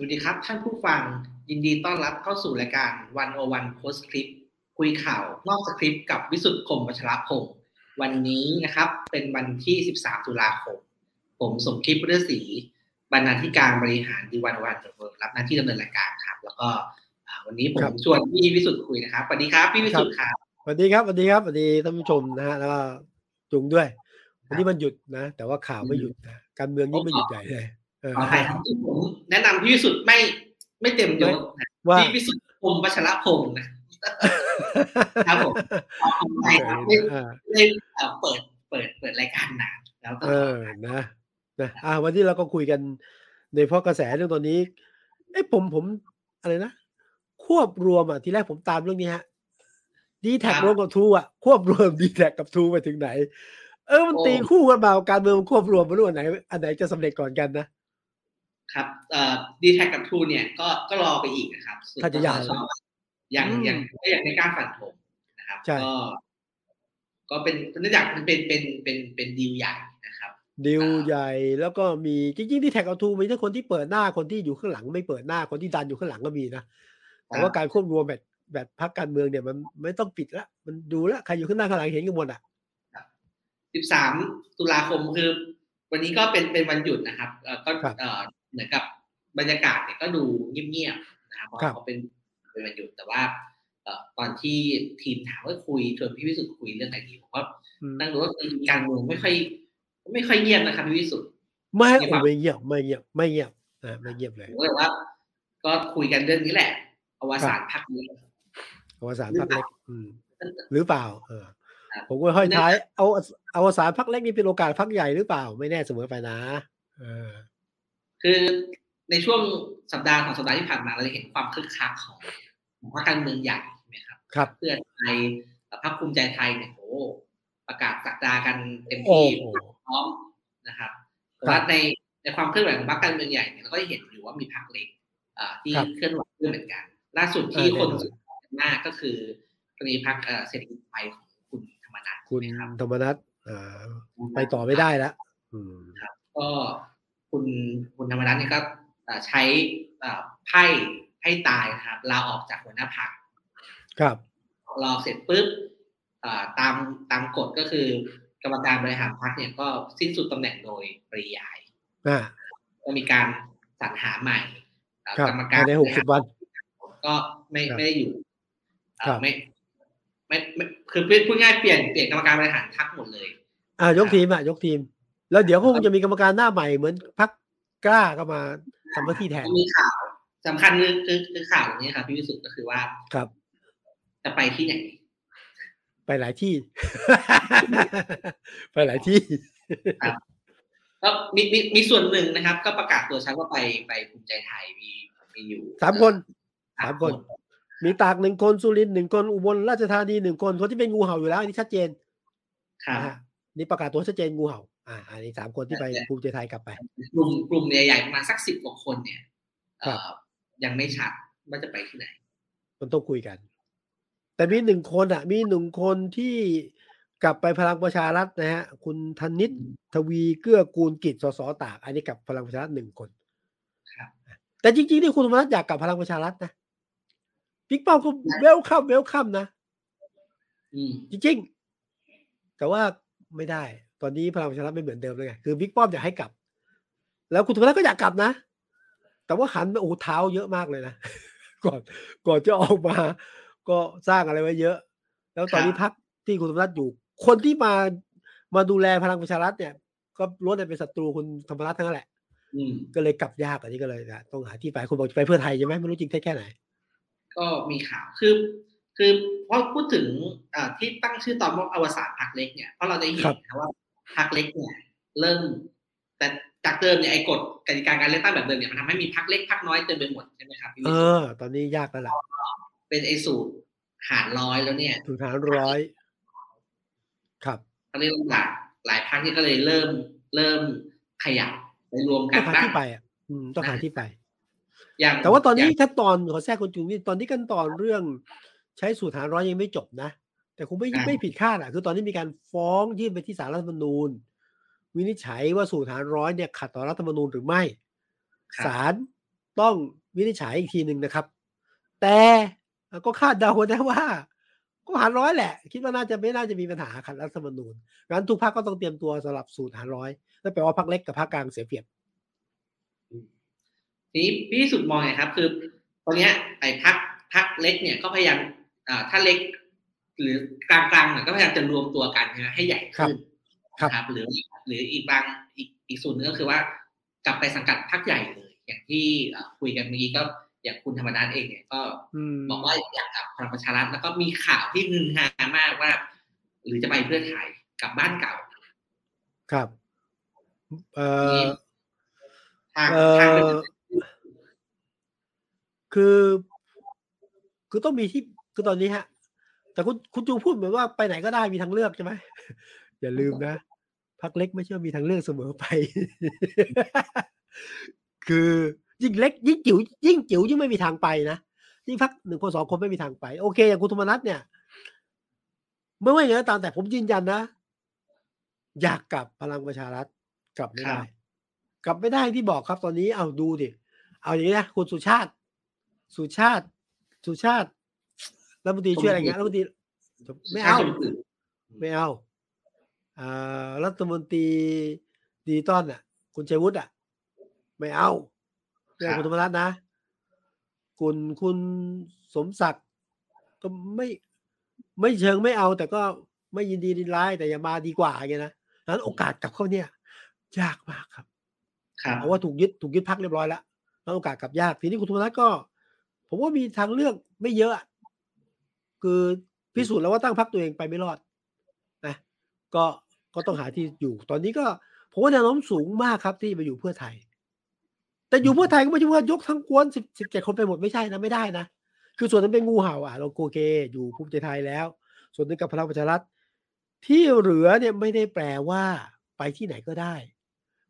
วัสดีครับ ท่านผู้ฟังยินดีต้อนรับเข้าสู่รายการวันโอวันโพสคลิปคุยข่าวนอกสคริปต์กับวิสุทธ์คมวัชรพงศ์วันนี้นะครับเป็นวันที่ 13 ตุลาคม ผมสมคิดพุทธศรีบรรณาธิการบริหารดีวันวันเวิร์รับหน้าที่ดำเนินรายการครับ แล้วก็วันนี้ผมชวนพี่วิสุทธ์คุยนะครับสวัสดีครับพี่วิสุทธ์ครับสวัสดีครับสวัสดีครับสวัสดีท่านผู้ชมนะฮะแล้วก็จุงด้วย วันนี้มันหยุดนะ แต่ว่าข่าวไม่หยุดนะการเมืองนี่ไม่หยุดใหญ่เลย ขออภัยครับผมแนะนำพี่วิสุทธ์ไม่ไม่เต็มยศนะพี่วิสุทธ์พงวัชรพงศ์นะครับผมขออภัยครับไม่ไม่เปิดเปิดเปิดรายการนานแล้วเออนะนะอ่าวันที่เราก็คุยกันในเพราะกระแสเรื่องตอนนี้ไอ้ผมผมอะไรนะ ควบรวมอะทีแรกผมตามเรื่องนี้ฮะดีแท็กรวมกับทูอะควบรวมดีแท็กกับทูไปถึงไหน เออมันตีคู่กันมาการเมืองควบรวมมารู้อันไหนอันไหนจะสำเร็จก่อนกันนะ ครับเอ่อดีแท็กกับทูเนี่ยก็ก็รอไปอีกนะครับถ้าจะยาวยังยังก็ยังไม่กล้าฝันธงนะครับก็ก็เป็นเนื่องจากมันเป็นเป็นเป็นเป็นดีลใหญ่นะครับดีลใหญ่แล้วก็มีจริงๆที่แท็กเอาทูมีทั้งคนที่เปิดหน้าคนที่อยู่ข้างหลัง ไม่เปิดหน้าคนที่ดันอยู่ข้างหลังก็มีนะแต่ว่าการควบรวมแบบแบบพักการเมืองเนี่ยมันไม่ต้องปิดละ มันดูแลใครอยู่ข้างหน้าข้างหลังเห็นกันหมดอะสิบสามตุลาคมคือ วันนี้ก็เป็นเป็นวันหยุดนะครับก็ เหมือนกับบรรยากาศเนี่ยก็ดูเงียบๆนะครับเพราะเขาเป็นเป็นวันหยุดแต่ว่าตอนที่ทีมถามว่าคุยชวนพี่วิสุทธ์คุยเรื่องอะไรดีผมก็นั่งดูว่าการเมืองไม่ค่อย ไม่ค่อยเงียบนะครับพี่วิสุทธ์ไม่ไม่เงียบไม่เงียบไม่เงียบนะไม่เงียบเลยก็เลยว่า ก็คุยกันเรื่องนี้แหละ อวสานพักเล็กอวสานพักเล็กหรือเปล่า เออ ผมก็ห้อยท้าย เอาอวสานพักเล็กนี่เป็นโอกาสพักใหญ่หรือเปล่า ไม่แน่เสมอไปนะ เออ คือในช่วงสัปดาห์ของสัปดาห์ที่ผ่านมาเราเห็นความคึกคักของพรรคการเมืองใหญ่ใช่ไหมครับครับ เพื่อไทยพรรคภูมิใจไทยเนี่ยโอ้ประกาศสักดากันเต็มที่พร้อมนะครับแต่ว่าในในความเคลื่อนไหวของพรรคการเมืองใหญ่เนี่ยเราก็เห็นอยู่ว่ามีพรรคเล็กที่เคลื่อนไหวด้วยเหมือนกัน ล่าสุดที่คนสุดมากก็คือกรณีพรรคเศรษฐกิจไทยของคุณธรรมนัฐคุณธรรมนัฐไปต่อไม่ได้แล้วครับก็ คุณคุณธรรมนัฐนี่ก็ใช้ไพ่ให้ตายนะครับลาออกจากหัวหน้าพักครับรอเสร็จปุ๊บตามตามกฎก็คือกรรมการบริหารพักเนี่ยก็สิ้นสุดตำแหน่งโดยปริยายก็มีการสรรหาใหม่กรรมการในหกสิบวันก็ไม่ไม่ได้อยู่ไม่ไม่คือพูดง่ายเปลี่ยนเปลี่ยนกรรมการบริหารพักหมดเลย อ่ายกทีมอะยกทีม แล้วเดี๋ยวคงจะมีกรรมการหน้าใหม่เหมือนพักกล้าก็มาทำหน้าที่แทนมีข่าวสำคัญคือคือคือข่าวนี้ครับพี่วิสุทธ์ก็คือว่าครับ จะไปที่ไหน ไปหลายที่ ไปหลายที่ครับก็มีมีมีส่วนหนึ่งนะครับ ก็ประกาศตัวชัดว่าไปไปภูมิใจไทยมีมีอยู่สามคนสามคน มีตากหนึ่งคนสุรินทร์หนึ่งคนอุบลราชธานีหนึ่งคนคนที่เป็นงูเห่าอยู่แล้วอันนี้ชัดเจนครับนี่ประกาศตัวชัดเจนงูเห่า อ่า อันนี้สามคนที่ไปภูมิใจไทยกลับไป กลุ่มกลุ่มใหญ่ๆประมาณสักสิบกว่าคนเนี่ยยังไม่ชัดว่าจะไปที่ไหน มันต้องคุยกัน แต่มีหนึ่งคนอะ มีหนึ่งคนที่กลับไปพลังประชารัฐนะฮะ คุณธนิตทวีเกื้อกูลกิจสสตาก อันนี้กับพลังประชารัฐหนึ่งคนครับแต่จริงๆที่คุณธรรมนัฐอยากกลับพลังประชารัฐนะพิกเป้าก็เวลคัมเวลคัมนะจริงๆแต่ว่าไม่ได้ ตอนนี้พลังประชารัฐไม่เหมือนเดิมเลยไงคือบิ๊กป้อมอยากให้กลับ แล้วคุณธรรมนัฐก็อยากกลับนะ แต่ว่าหันโอ้เท้าเยอะมากเลยนะก่อนก่อนจะออกมา ก็สร้างอะไรไว้เยอะ แล้วตอนนี้พักที่คุณธรรมนัฐอยู่ คนที่มามาดูแลพลังประชารัฐเนี่ย ก็ล้วนแต่เป็นศัตรูคุณธรรมนัฐทั้งนั้นแหละก็เลยกลับยากอันนี้ก็เลยนะต้องหาที่ไปคุณบอกจะไปเพื่อไทยใช่ไหมไม่รู้จริงแค่ไหน ก็มีข่าวคือคือพอพูดถึงที่ตั้งชื่อตอนว่าอวสานพักเล็กเนี่ยเพราะเราได้เห็นนะว่า พักเล็กเนี่ยเริ่ม แต่จากเดิมเนี่ยไอ้กฎกติกาการเลือกตั้งแบบเดิมเนี่ยมันทำให้มีพักเล็กพักน้อยเต็มไปหมดใช่ไหมครับเออ ตอนนี้ยากแล้วล่ะเป็นไอ้สูตรหารร้อยแล้วเนี่ยสูตรหารร้อย ครับตอนนี้หลายหลายพักนี่ก็เลยเริ่มเริ่มขยับไปรวมกันต้องหาที่ไปอะต้องหาที่ไปอย่างแต่ว่าตอนนี้ขั้นตอนขอแทรกคนจุงนี่ตอนนี้ขั้นตอนเรื่อง ใช้สูตรหารร้อยยังไม่จบนะ แต่คงไม่ไม่ผิดคาดอะ คือตอนนี้มีการฟ้องยื่นไปที่ศาลรัฐธรรมนูญ วินิจฉัยว่าสูตรหารร้อยเนี่ยขัดต่อรัฐธรรมนูญหรือไม่ศาลต้องวินิจฉัยอีกทีหนึ่งนะครับ แต่ก็คาดเดาได้ว่าก็หารร้อยแหละ คิดว่าน่าจะไม่น่าจะมีปัญหาขัดรัฐธรรมนูญงั้นทุกพักก็ต้องเตรียมตัวสำหรับสูตรหารร้อยนั่นแปลว่าพักเล็กกับพักกลางเสียเปรียบทีนี้พี่สุดมองไงครับ คือตอนนี้ไอ้พักพักเล็กเนี่ยก็พยายามถ้าเล็ก หรือกลางๆเนี่ยก็พยายามจะรวมตัวกันนะให้ใหญ่ขึ้นครับ หรือหรืออีกบางอีกอีกส่วนนึงก็คือว่า กลับไปสังกัดพักใหญ่เลย อย่างที่คุยกันเมื่อกี้ก็อย่างคุณธรรมนัฐเองเนี่ยก็บอกว่าอยากกลับพลังประชารัฐแล้วก็มีข่าวที่นึงหามากว่า หรือจะไปเพื่อไทยกลับบ้านเก่า ครับ เอ่อทางทางคือ คือต้องมีที่คือตอนนี้ฮะ แต่คุณคุณจูพูดเหมือนว่าไปไหนก็ได้มีทางเลือกใช่ไหมอย่าลืมนะพักเล็กไม่ใช่มีทางเลือกเสมอไป คือยิ่งเล็ก ยิ่งจิ๋วยิ่งจิ๋วยิ่งไม่มีทางไปนะยิ่งพักหนึ่งคนสองคนไม่มีทางไป โอเค อย่างคุณธรรมนัฐเนี่ยไม่ว่าอย่างไรตามแต่ผมยืนยันนะอยากกลับพลังประชารัฐกลับไม่ได้ กลับไม่ได้ที่บอกครับ ตอนนี้เอาดูดิเอาอย่างนี้นะคุณสุชาติ สุชาติ สุชาติ รัฐมนตรีช่วยอะไรเงี้ยรัฐมนตรีไม่เอาไม่เอาอ่ารัฐมนตรีดีต้อนอะ คุณชัยวุฒิอะ ไม่เอาเรื่องคุณธรรมรัฐนะ คุณคุณสมศักดิ์ก็ไม่ไม่เชิงไม่เอา แต่ก็ไม่ยินดีดีร้ายแต่อย่ามาดีกว่าอย่างเงี้ยนะนั้นโอกาสกลับเข้าเนี่ย ยากมากครับเพราะว่าถูกยึดถูกยึดพักเรียบร้อยแล้วแล้วโอกาสกลับยาก ทีนี้คุณธรรมนัฐก็ ผมว่ามีทางเลือกไม่เยอะ คือพิสูจน์แล้วว่าตั้งพักตัวเองไปไม่รอดนะก็ก็ต้องหาที่อยู่ ตอนนี้ก็ผมว่าแนวโน้มสูงมากครับที่ไปอยู่เพื่อไทย แต่อยู่เพื่อไทยก็ไม่ใช่ว่ายกทั้งกวนสิบสิบเจ็ดคนไปหมดไม่ใช่นะไม่ได้นะคือส่วนนั้นเป็นงูเห่าอะเราโกเคอยู่ภูมิใจไทยแล้ว ส่วนนึงกับพลังประชารัฐที่เหลือเนี่ยไม่ได้แปลว่าไปที่ไหนก็ได้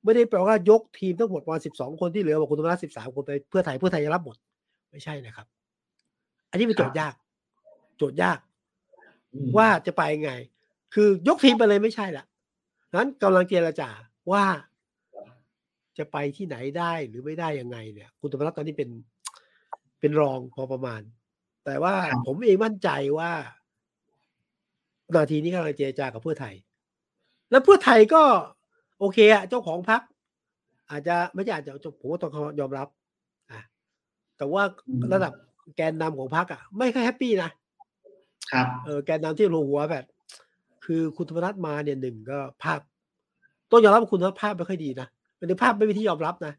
ไม่ได้แปลว่ายกทีมทั้งหมดประมาณสิบสองคนที่เหลือบอกคุณธรรมนัฐสิบสามคนไปเพื่อไทยเพื่อไทยจะรับหมดไม่ใช่นะครับ อันนี้เป็นโจทย์ยาก โจทย์ยาก ว่าจะไปไง คือยกทีมไปเลยไม่ใช่ละนั้นกำลังเจรจาว่าจะไปที่ไหนได้หรือไม่ได้ยังไงเนี่ย คุณธรรมรัฐตอนนี้เป็นเป็นรองพอประมาณ แต่ว่าผมเองมั่นใจว่านาทีนี้กำลังเจรจากับเพื่อไทย แล้วเพื่อไทยก็ โอเคอะเจ้าของพรรคอาจจะไม่ใช่อาจจะผมว่าต้องยอมรับอะแต่ว่าระดับแกนนำของพรรคอะไม่ค่อยแฮปปี้นะ ครับเออแกนนำที่ลงหัวแบบ คือคุณธรรมนัฐมาเนี่ยหนึ่งก็ภาพต้องยอมรับว่าคุณภาพไม่ค่อยดีนะในภาพไม่มีที่ยอมรับนะ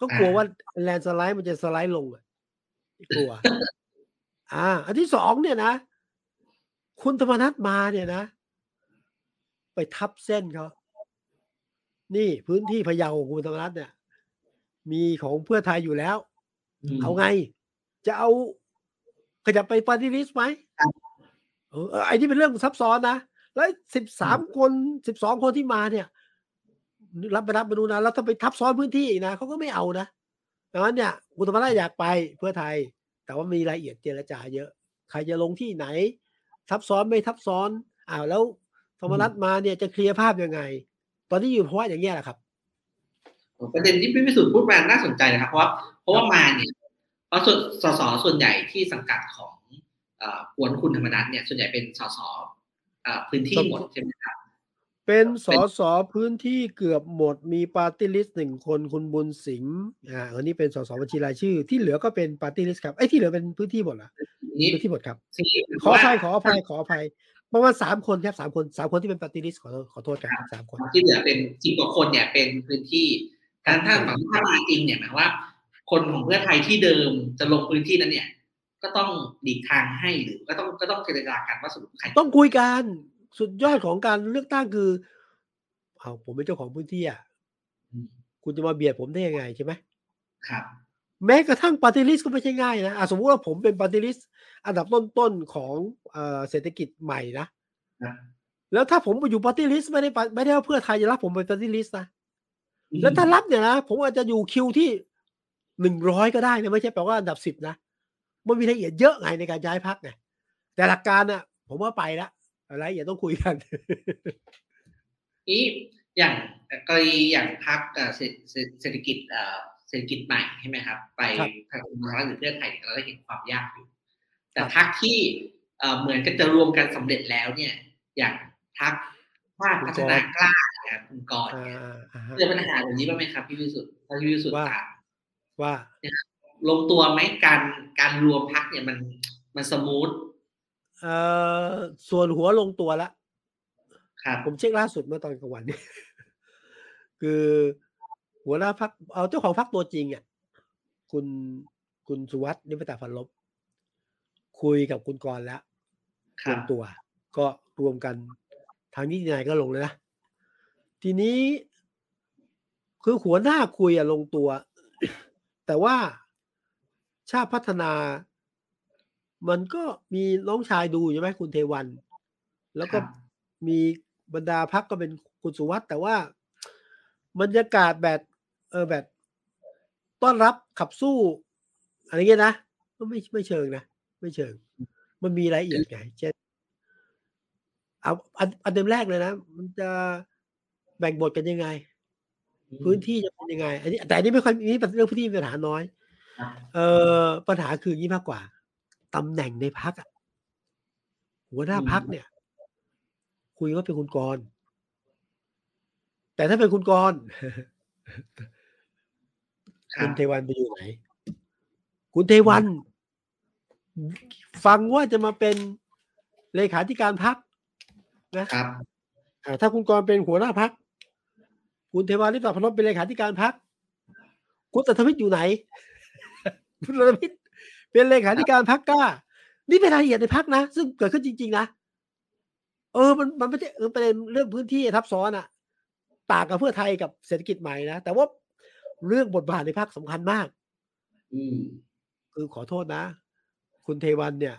ก็กลัวว่าแลนสไลด์มันจะสไลด์ลงอะกลัว อ่า อันที่สองเนี่ยนะคุณธรรมนัฐมาเนี่ยนะ ไปทับเส้นเขานี่พื้นที่พะเยาของคุณธรรมนัฐเนี่ย มีของเพื่อไทยอยู่แล้ว เอาไง จะเอา ขยับไปปาร์ตี้ลิสต์ไหมเออไอ้นี่เป็นเรื่องซับซ้อนนะ แล้วสิบสามคนสิบสองคนที่มาเนี่ย รับไปรับไปดูนะแล้วถ้าไปทับซ้อนพื้นที่อีกนะเขาก็ไม่เอานะดังนั้นเนี่ยคุณธรรมนัฐอยากไปเพื่อไทย แต่ว่ามีรายละเอียดเจรจาเยอะ ใครจะลงที่ไหน ทับซ้อนไม่ทับซ้อนอ้าวแล้วธรรมนัสมาเนี่ยจะเคลียร์ภาพยังไง ตอนนี้อยู่เพราะว่าอย่างเงี้ยแหละครับประเด็นที่พี่พิสุทธิ์พูดมาน่าสนใจนะครับเพราะเพราะว่ามาเนี่ย เพราะส่วนสส. ส่วนใหญ่ที่สังกัดของก๊วนคุณธรรมนัสเนี่ยส่วนใหญ่เป็นสสพื้นที่หมดใช่ไหมครับ เป็นสอสอพื้นที่เกือบหมดมีปาร์ตี้ลิสต์หนึ่งคนคุณบุญสิงห์อ่าอันนี้เป็นสสบัญชีรายชื่อ ที่เหลือก็เป็นปาร์ตี้ลิสต์ครับไอ้ที่เหลือเป็นพื้นที่หมดละพื้นที่หมดครับ ขออภัยขออภัยขออภัยประมาณสามคนครับสามคนสามคนที่เป็นปาร์ตี้ลิสต์ขอขอโทษครับสามคนที่เหลือเป็นสิบกว่าคนเนี่ยเป็นพื้นที่ถ้าถ้าถ้ามาจริงเนี่ยหมายว่า คนของเพื่อไทยที่เดิมจะลงพื้นที่นั้นเนี่ย ก็ต้องดีทางให้หรือก็ต้องก็ต้องเจรจากันว่าสรุปใครต้องคุยกันสุดยอดของการเลือกตั้งคือเอาผมเป็นเจ้าของพื้นที่อะคุณจะมาเบียดผมได้ยังไงใช่ไหมครับ แม้กระทั่งปฏิริษีก็ไม่ใช่ง่ายนะสมมติว่าผมเป็นปฏิริษีอันดับต้นๆของเศรษฐกิจใหม่นะแล้วถ้าผมไปอยู่ปฏิริษีไม่ได้ไม่ได้ว่าเพื่อไทยจะรับผมเป็นปฏิริษีนะแล้วถ้ารับเนี่ยนะผมอาจจะอยู่คิวที่ หนึ่งร้อยก็ได้นะไม่ใช่แปลว่าอันดับสิบนะมันมีรายละเอียดเยอะไงในการย้ายพักไงแต่หลักการน่ะ ผมว่าไปแล้วอะไรอย่าต้องคุยกันนี้อย่างกรณีอย่างพรรคเศรษฐกิจเศรษฐกิจใหม่ใช่ไหมครับ ไปพลังประชารัฐหรือเพื่อไทยเราได้เห็นความยากอยู่ แต่พรรคที่เหมือนกันจะรวมกันสำเร็จแล้วเนี่ย อย่างพรรคชาติพัฒนากล้านะครับคุณกรณ์เจอปัญหาแบบนี้บ้างไหมครับพี่วิสุทธิ์พี่วิสุทธิ์ว่า ว่าลงตัวไหมการการรวมพรรคเนี่ยมันมัน smoothเอ่อส่วนหัวลงตัวละครับผมเช็คล่าสุดเมื่อตอนกลางวันนี่คือ หัวหน้าพักเอาเจ้าของพักตัวจริงอะคุณคุณสุวัสด์นิพตาพันลบ คุยกับคุณกรแล้วรวมตัว ก็รวมกัน ทางนิตินายก็ลงเลยนะ ทีนี้ คือหัวหน้าคุยอะลงตัว แต่ว่าชาติพัฒนา มันก็มีน้องชายดูใช่ไหมคุณเทวัน แล้วก็มีบรรดาพักก็เป็นคุณสุวัสด์แต่ว่าบรรยากาศแบบเออแบบต้อนรับขับสู้ อะไรเงี้ยนะก็ไม่ไม่เชิงนะ ไม่เชิง มันมีรายละเอียดไงเช่นเอาอันอันเดิมแรกเลยนะ มันจะแบ่งบทกันยังไง พื้นที่จะเป็นยังไง อันนี้แต่อันนี้ไม่ค่อยมีเรื่องพื้นที่ปัญหาน้อย เอ่อปัญหาคือยี่มากกว่าตำแหน่งในพักอะหัวหน้าพักเนี่ย คุยว่าเป็นคุณกร แต่ถ้าเป็นคุณกรคุณเทวันไปอยู่ไหน คุณเทวัน ฟังว่าจะมาเป็นเลขาธิการพักนะครับถ้าคุณกรเป็นหัวหน้าพัก คุณเทวาลิปตาพนพเป็นเลขาธิการพักคุณตัทวิทย์อยู่ไหน คุณตัทวิทย์เป็นเลขาธิการพักกล้า นี่เป็นรายละเอียดในพักนะ ซึ่งเกิดขึ้นจริง ๆ นะ เออ มันมันไม่ใช่เออประเด็นเรื่องพื้นที่ทับซ้อนอะต่างกับเพื่อไทยกับเศรษฐกิจใหม่นะ แต่ว่าเรื่องบทบาทในพักสำคัญมาก อืมคือขอโทษนะ คุณเทวันเนี่ย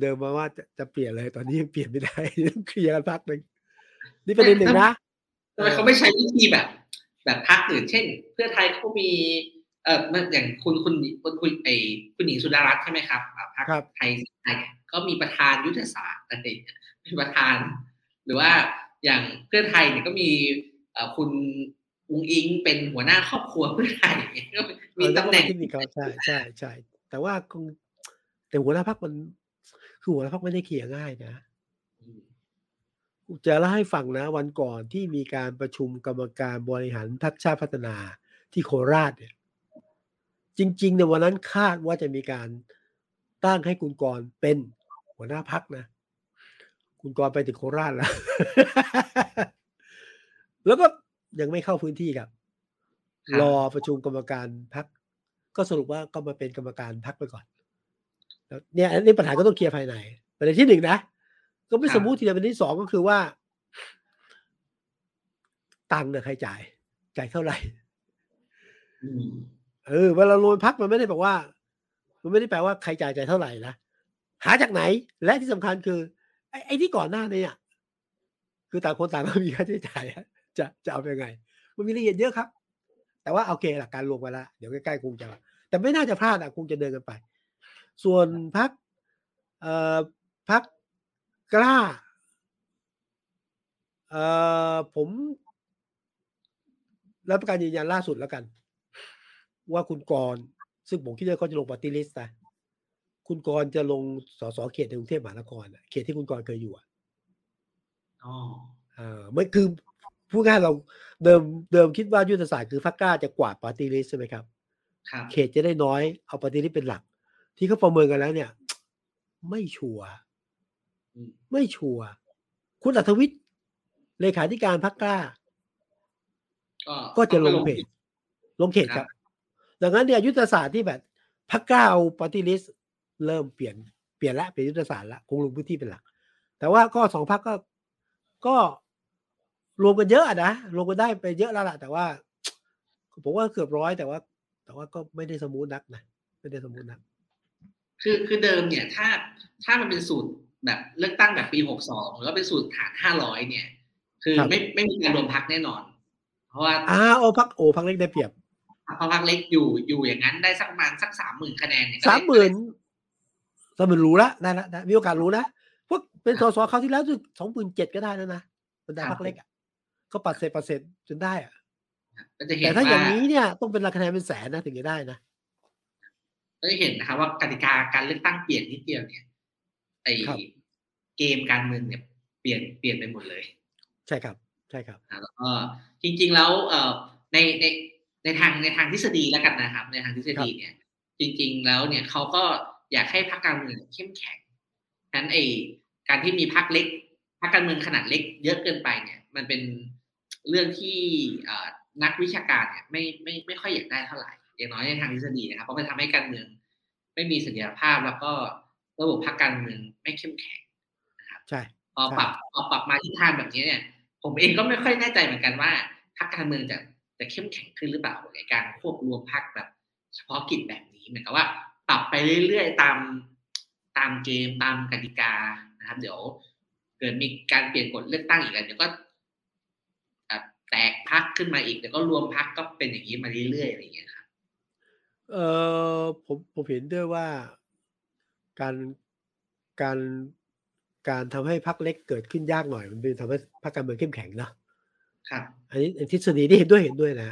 เดิมมาว่าจะจะเปลี่ยนเลย ตอนนี้ยังเปลี่ยนไม่ได้ต้องเคลียร์กันพักหนึ่งนี่ประเด็นหนึ่งนะ ทำไมเขาไม่ใช้วิธีแบบ แบบพักอื่นเช่น เพื่อไทยเขามี เอ่ออย่างคุณคุณคุณคุณไอคุณหญิงสุดารัตน์ใช่ไหมครับพักไทยไทยก็มีประธานยุทธศาสตร์อะไรมีประธาน หรือว่าอย่างเพื่อไทยเนี่ยก็มีเอ่อคุณอุงอิงเป็นหัวหน้าครอบครัวเพื่อไทยก็มีตำแหน่งใช่ใช่ใช่แต่ว่าคงแต่หัวหน้าพักมันคือหัวหน้าพักไม่ได้เขี่ยง่ายนะ จะเล่าให้ฟังนะวันก่อนที่มีการประชุมกรรมการบริหารพักชาติพัฒนาที่โคราชเนี่ยจริงๆในวันนั้นคาดว่าจะมีการตั้งให้คุณกรเป็นหัวหน้าพักนะ คุณกรไปถึงโคราชแล้ว แล้วก็ยังไม่เข้าพื้นที่ครับ รอประชุมกรรมการพักก็สรุปว่าก็มาเป็นกรรมการพักไปก่อนเนี่ยอันนี้ปัญหาก็ต้องเคลียร์ภายในประเด็นที่หนึ่งนะ ก็ไม่สมมุติทีเดียวประเด็นที่สองก็คือว่า ตังค์เนี่ยใครจ่าย จ่ายเท่าไหร่เออเวลาโอนพักมันไม่ได้บอกว่า มันไม่ได้แปลว่าใครจ่ายจ่ายเท่าไหร่นะหาจากไหน และที่สำคัญคือไอ้ไอ้ที่ก่อนหน้านี้คือต่างคนต่างก็มีค่าใช้จ่ายจะจะเอายังไง มันมีรายละเอียดเยอะครับ แต่ว่าโอเคหลักการรวมไปแล้วเดี๋ยวใกล้ๆคงจะแต่ไม่น่าจะพลาดอะคงจะเดินกันไป ส่วนพักเอ่อพัก กล้า เอ่อผมรับประกันยืนยันล่าสุดแล้วกัน ว่าคุณกรซึ่งผมคิดว่าเขาจะลงปฏิริษนะคุณกรจะลงสสเขตในกรุงเทพมหานครเขตที่คุณกรเคยอยู่อะอ๋อเออไม่คือผู้ง่ายเราเดิมเดิมคิดว่ายุทธศาสตร์คือพักกล้าจะกวาดปฏิริษใช่ไหมครับ เขตจะได้น้อยเอาปฏิริษเป็นหลัก ที่เขาประเมินกันแล้วเนี่ย ไม่ชัวร์ ไม่ชัวร์คุณอัธวิทย์เลขาธิการพักกล้า ก็จะลงเพจลงเขตครับ ดังนั้นเนี่ยยุทธศาสตร์ที่แบบพรรคกล้าเอาปาร์ตี้ลิสต์เริ่มเปลี่ยนเปลี่ยนละเปลี่ยนยุทธศาสตร์ละคงลงพื้นที่เป็นหลัก แต่ว่าก็สองพรรคก็ก็รวมกันเยอะนะรวมกันได้ไปเยอะแล้วล่ะ แต่ว่าผมว่าเกือบร้อยแต่ว่า แต่ว่าก็ไม่ได้ smooth นักนะไม่ได้ smooth นัก คือคือเดิมเนี่ย ถ้าถ้ามันเป็นสูตร แบบเลือกตั้งแบบปีหกสองหรือว่าเป็นสูตรหารห้าร้อยเนี่ย คือไม่ไม่มีการรวมพักแน่นอน เพราะว่าอ้าโอพักโอพักเล็กได้เปรียบเพราะพักเล็กอยู่อยู่อย่างนั้นได้สักประมาณสักสามหมื่นคะแนนเนี่ยสามหมื่นสามหมื่นรู้ละได้ละมีโอกาสรู้นะพวกเป็นสสเขาที่แล้วคือสองหมื่นเจ็ดก็ได้แล้วนะบรรดาพักเล็กอะก็ปัดเศษปัดเศษจนได้อะก็จะเห็นแต่ถ้าอย่างนี้เนี่ยต้องเป็นราคะแนนเป็นแสนนะถึงจะได้นะก็จะเห็นนะครับว่ากติกาการเลือกตั้งเปลี่ยนนิดเดียวเนี่ย ไอเกมการเมืองเนี่ยเปลี่ยนเปลี่ยนไปหมดเลย ใช่ครับใช่ครับแล้วก็จริง ๆ แล้วเอ่อในในในทางในทางทฤษฎีแล้วกันนะครับ ในทางทฤษฎีเนี่ย จริง ๆ แล้วเนี่ยเขาก็อยากให้พรรคการเมืองเข้มแข็งนั้นไอการที่มีพรรคเล็กพรรคการเมืองขนาดเล็ก เยอะเกินไปเนี่ย มันเป็นเรื่องที่นักวิชาการเนี่ยไม่ไม่ไม่ค่อยอยากได้เท่าไหร่อย่างน้อยในทางทฤษฎีนะครับเพราะมันทำให้การเมืองไม่มีสัญญาภาพแล้วก็ ระบบพรรคการเมืองไม่เข้มแข็งนะครับใช่พอปรับพอปรับมาที่ทางแบบนี้เนี่ย ผมเองก็ไม่ค่อยแน่ใจเหมือนกันว่าพรรคการเมืองจะจะเข้มแข็งขึ้นหรือเปล่าในการควบรวมพรรคแบบเฉพาะกิจแบบนี้เหมือนกับว่า ปรับไปเรื่อยๆตามตามเกมตามกติกานะครับ เดี๋ยวเกิดมีการเปลี่ยนกฎเลือกตั้งอีกแล้วเดี๋ยวก็แตกพักขึ้นมาอีกเดี๋ยวก็รวมพักก็เป็นอย่างนี้มาเรื่อยๆอะไรอย่างเงี้ยครับเออผมผมเห็นด้วยว่า การการการทำให้พรรคเล็กเกิดขึ้นยากหน่อย มันเป็นทำให้พรรคการเมืองเข้มแข็งเนาะครับอันนี้ทฤษฎีที่เห็นด้วยเห็นด้วยนะ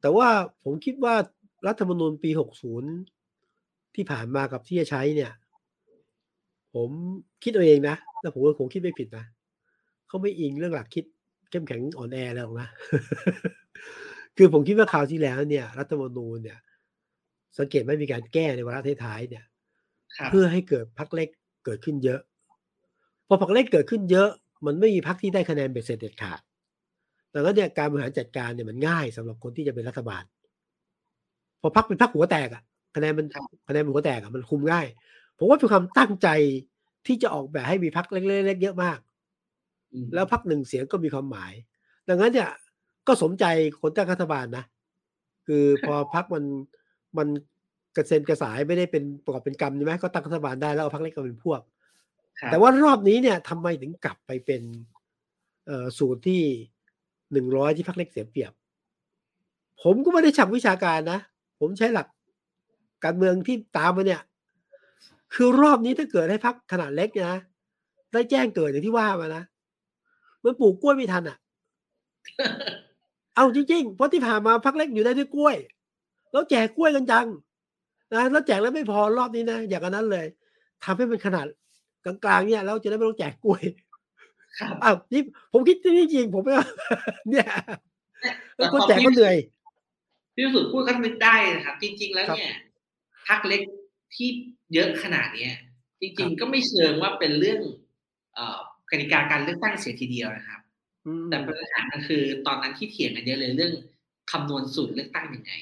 แต่ว่าผมคิดว่ารัฐธรรมนูญปีหกศูนย์ที่ผ่านมากับที่จะใช้เนี่ย ผมคิดเอาเองนะแล้วผมว่าผมคิดไม่ผิดนะเขาไม่อิงเรื่องหลักคิดเข้มแข็งอ่อนแอแล้วนะ คือผมคิดว่าคราวที่แล้วเนี่ย รัฐธรรมนูญเนี่ย สังเกตไม่มีการแก้ในวาระท้ายเนี่ย เพื่อให้เกิดพักเล็กเกิดขึ้นเยอะ พอพักเล็กเกิดขึ้นเยอะ มันไม่มีพักที่ได้คะแนนเบ็ดเสร็จเด็ดขาดดังนั้นเนี่ยการบริหารจัดการเนี่ยมันง่ายสำหรับคนที่จะเป็นรัฐบาล พอพักเป็นพักหัวแตกอะคะแนนมันคะแนนมันหัวแตกอะมันคุมง่ายผมว่าเป็นความตั้งใจที่จะออกแบบให้มีพักเล็กๆเยอะมาก แล้วพักหนึ่งเสียงก็มีความหมาย ดังนั้นเนี่ยก็สมใจคนตั้งรัฐบาลนะ คือพอพักมันมัน กระเซ็นกระสายไม่ได้เป็นประกอบเป็นกรรมใช่ไหมก็ตั้งรัฐบาลได้แล้วเอาพรรคเล็กก็เป็นพวก แต่ว่ารอบนี้เนี่ยทำไมถึงกลับไปเป็นเอ่อสูตรที่หนึ่งร้อยที่พรรคเล็กเสียเปรียบ ผมก็ไม่ได้ฉับวิชาการนะ ผมใช้หลักการเมืองที่ตามมาเนี่ย คือรอบนี้ถ้าเกิดให้พรรคขนาดเล็กนะได้แจ้งเกิดอย่างที่ว่ามานะมันปลูกกล้วยไม่ทันอะ เอาจริงๆเพราะที่ผ่านมาพักเล็กอยู่ได้ด้วยกล้วย แล้วแจกกล้วยกันจัง นะแล้วแจกแล้วไม่พอรอบนี้นะอย่างนั้นเลยทำให้มันขนาดกลางๆเนี่ยแล้วจะได้ไม่ต้องแจกกล้วยอ้าวนี่ผมคิดที่นี่จริงผมไม่เนี่ยคนแจกก็เหนื่อยพี่สุดพูดก็นึกได้นะครับ จริง ๆ แล้วเนี่ยพักเล็กที่เยอะขนาดเนี้ยจริง ๆ ก็ไม่เชิงว่าเป็นเรื่อง เอ่อกติกาการเลือกตั้งเสียทีเดียวนะครับแต่ปัญหาก็คือ ตอนนั้นที่เถียงกันเยอะเลยเรื่องคำนวณสูตรเลือกตั้งยังไง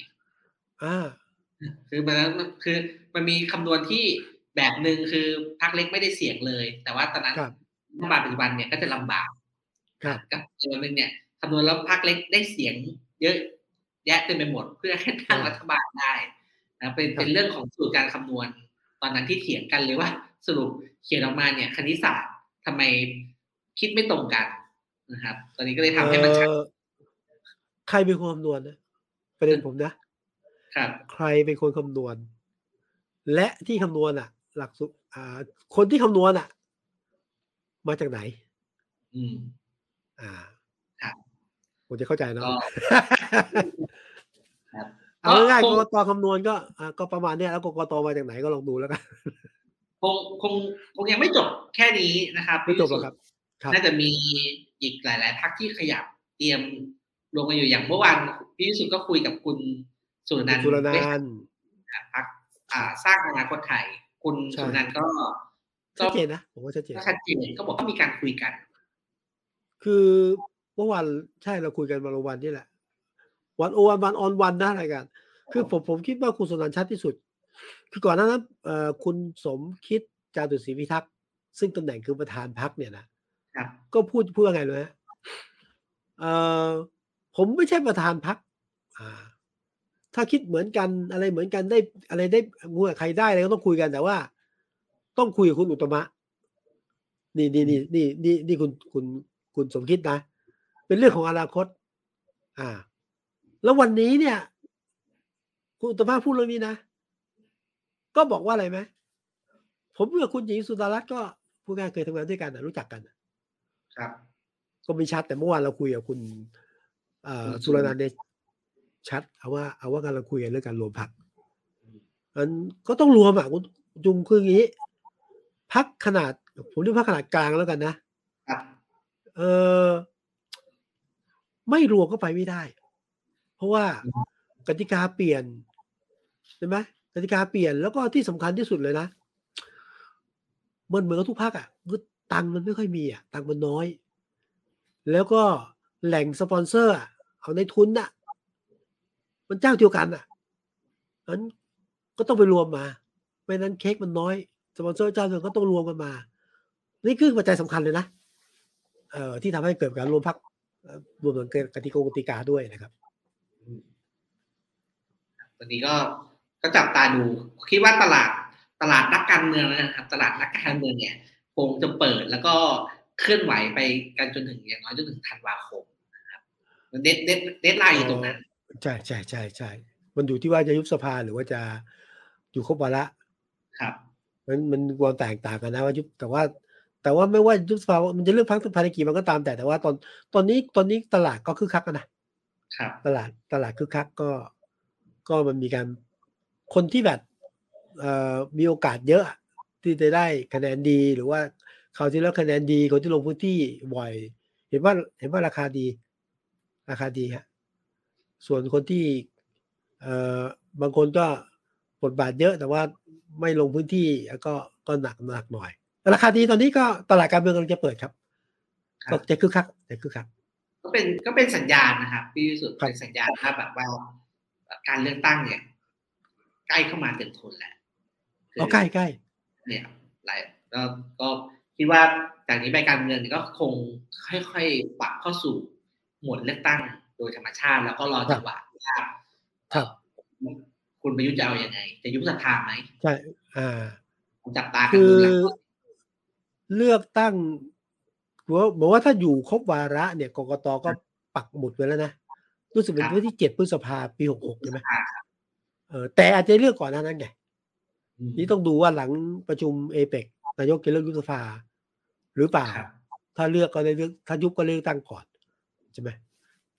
อ่า คือมันคือมันมีคำนวณที่แบบหนึ่งคือพรรคเล็กไม่ได้เสียงเลย แต่ว่าตอนนั้นรัฐบาลปัจจุบันเนี่ยก็จะลำบากกับตัวนึงเนี่ยคำนวณแล้วพรรคเล็กได้เสียง เยอะแยะเต็มไปหมดเพื่อให้ตั้งรัฐบาลได้นะเป็นเป็นเรื่องของสูตรการคำนวณ ตอนนั้นที่เถียงกันเลยว่าสรุปเขียนออกมาเนี่ย คณิตศาสตร์ทำไมคิดไม่ตรงกันนะครับ ตอนนี้ก็เลยทำให้มันชัดใครเป็นคนคำนวณนะประเด็นผมนะ ครับใครเป็นคนคำนวณ และที่คำนวณอะ หลักสุอ่า คนที่คำนวณอะ มาจากไหน อืม อ่าครับผมจะเข้าใจเนาะเอาง่ายๆกรกตคำนวณก็อ่าก็ประมาณเนี้ยแล้วกรกตมาจากไหนก็ลองดูแล้วกันคงคงคงยังไม่จบแค่นี้นะครับไม่จบหรอกครับ น่าจะมีอีกหลาย ๆ พักที่ขยับเตรียมลงมาอยู่อย่างเมื่อวานพี่วิสุทธ์ก็คุยกับคุณ สุรนันท์สุรนันท์พักสร้างอนาคตไทย คุณสุรนันท์ก็ชัดเจนนะผมว่าชัดเจนชัดเจนก็บอกว่ามีการคุยกัน คือเมื่อวานใช่เราคุยกันวันวันนี่แหละวันโอวันวันออนวันนะอะไรกันคือผมผมคิดว่าคุณสุนันท์ชัดที่สุด คือก่อนหน้านั้นคุณสมคิดจาตุศรีพิทักษ์ซึ่งตำแหน่งคือประธานพักเนี่ยนะก็พูดพูดว่าไงเลยฮะผมไม่ใช่ประธานพัก ถ้าคิดเหมือนกันอะไรเหมือนกันได้อะไรได้มัวใครได้อะไรก็ต้องคุยกันแต่ว่า ต้องคุยกับคุณอุตมะ นี่นี่นี่นี่นี่นี่คุณคุณคุณสมคิดนะ เป็นเรื่องของอนาคต อ่า แล้ววันนี้เนี่ย คุณอุตมะพูดเรื่องนี้นะ ก็บอกว่าอะไรไหมผมกับคุณหญิงสุดารัตน์ก็พูดง่ายเคยทำงานด้วยกันรู้จักกันครับ ก็ไม่ชัดแต่เมื่อวานเราคุยกับคุณสุรนันท์เนี่ย ชัดเอาว่าเอาว่ากำลังคุยกันเรื่องการรวมพักอันก็ต้องรวมอะคุณจุงคืออย่างนี้พักขนาด ผมเรียกพักขนาดกลางแล้วกันนะเออไม่รวมก็ไปไม่ได้ เพราะว่ากติกาเปลี่ยนใช่ไหมกติกาเปลี่ยนแล้วก็ที่สำคัญที่สุดเลยนะมันเหมือนกับทุกพักอะคือตังมันไม่ค่อยมีอะตังมันน้อย แล้วก็แหล่งสปอนเซอร์อะเอาในทุนอะ มันเจ้าเดียวกันอะนั้นก็ต้องไปรวมมา ไม่นั้นเค้กมันน้อยสปอนเซอร์เจ้าเดียวก็ต้องรวมกันมา นี่คือปัจจัยสำคัญเลยนะเอ่อที่ทำให้เกิดการรวมพักรวมถึงกติกากติกาด้วยนะครับตอนนี้ก็ก็จับตาดูคิดว่าตลาดตลาดนักการเมืองนะครับ ตลาดนักการเมืองเนี่ยคงจะเปิดแล้วก็เคลื่อนไหวไปกันจนถึงอย่างน้อยจนถึงธันวาคมนะครับเด็ดเด็ดเด็ดไลน์อยู่ตรงนั้น ใช่ใช่ใช่ใช่มันอยู่ที่ว่าจะยุบสภาหรือว่าจะอยู่ครบวาระครับ มันมันความแตกต่างกันนะว่ายุบแต่ว่า แต่ว่าไม่ว่ายุบสภามันจะเลือกพักภายในกี่มันก็ตามแต่แต่ว่าตอนตอนนี้ตอนนี้ตลาดก็คึกคักนะครับ ตลาดตลาดคึกคักก็ ก็มันมีการคนที่แบบเอ่อมีโอกาสเยอะ ที่จะได้คะแนนดีหรือว่าเขาที่แล้วคะแนนดีคนที่ลงพื้นที่บ่อย เห็นว่าเห็นว่าราคาดี ราคาดีฮะ ส่วนคนที่เอ่อบางคนก็บทบาทเยอะแต่ว่าไม่ลงพื้นที่ก็ก็หนักหนักหน่อย ราคาดีตอนนี้ก็ตลาดการเมืองกำลังจะเปิดครับก็จะคึกคักจะคึกคักก็เป็นก็เป็นสัญญาณนะครับที่สุดเป็นสัญญาณถ้าแบบว่าการเลือกตั้งเนี่ย ใกล้เข้ามาเต็มทนแหละอ๋อใกล้ใกล้เนี่ยหลายก็ก็คิดว่าจากนี้ไปการเมืองก็คงค่อยๆปรับเข้าสู่หมวดเลือกตั้ง โดยธรรมชาติแล้วก็รอจังหวะว่าครับคุณประยุทธ์จะเอาอยัางไง จะยุบสภาไหมใช่อ่าจับตาคือเลือกตั้งบอกว่าถ้าอยู่ครบวาระเนี่ยกกตก็ปักหมุดไว้แล้วนะรู้สึกเป็นวันที่เจ็ดพฤษภาปีหกหกใช่ไหมเออแต่อาจจะเลือกก่อนนั้นไงนี่ต้องดูว่าหลังประชุมเอเปกนายกจะเลือกยุบสภาหรือเปล่า ถ้าเลือกก็ได้เลือกถ้ายุบก็เลือกตั้งก่อนใช่ไหม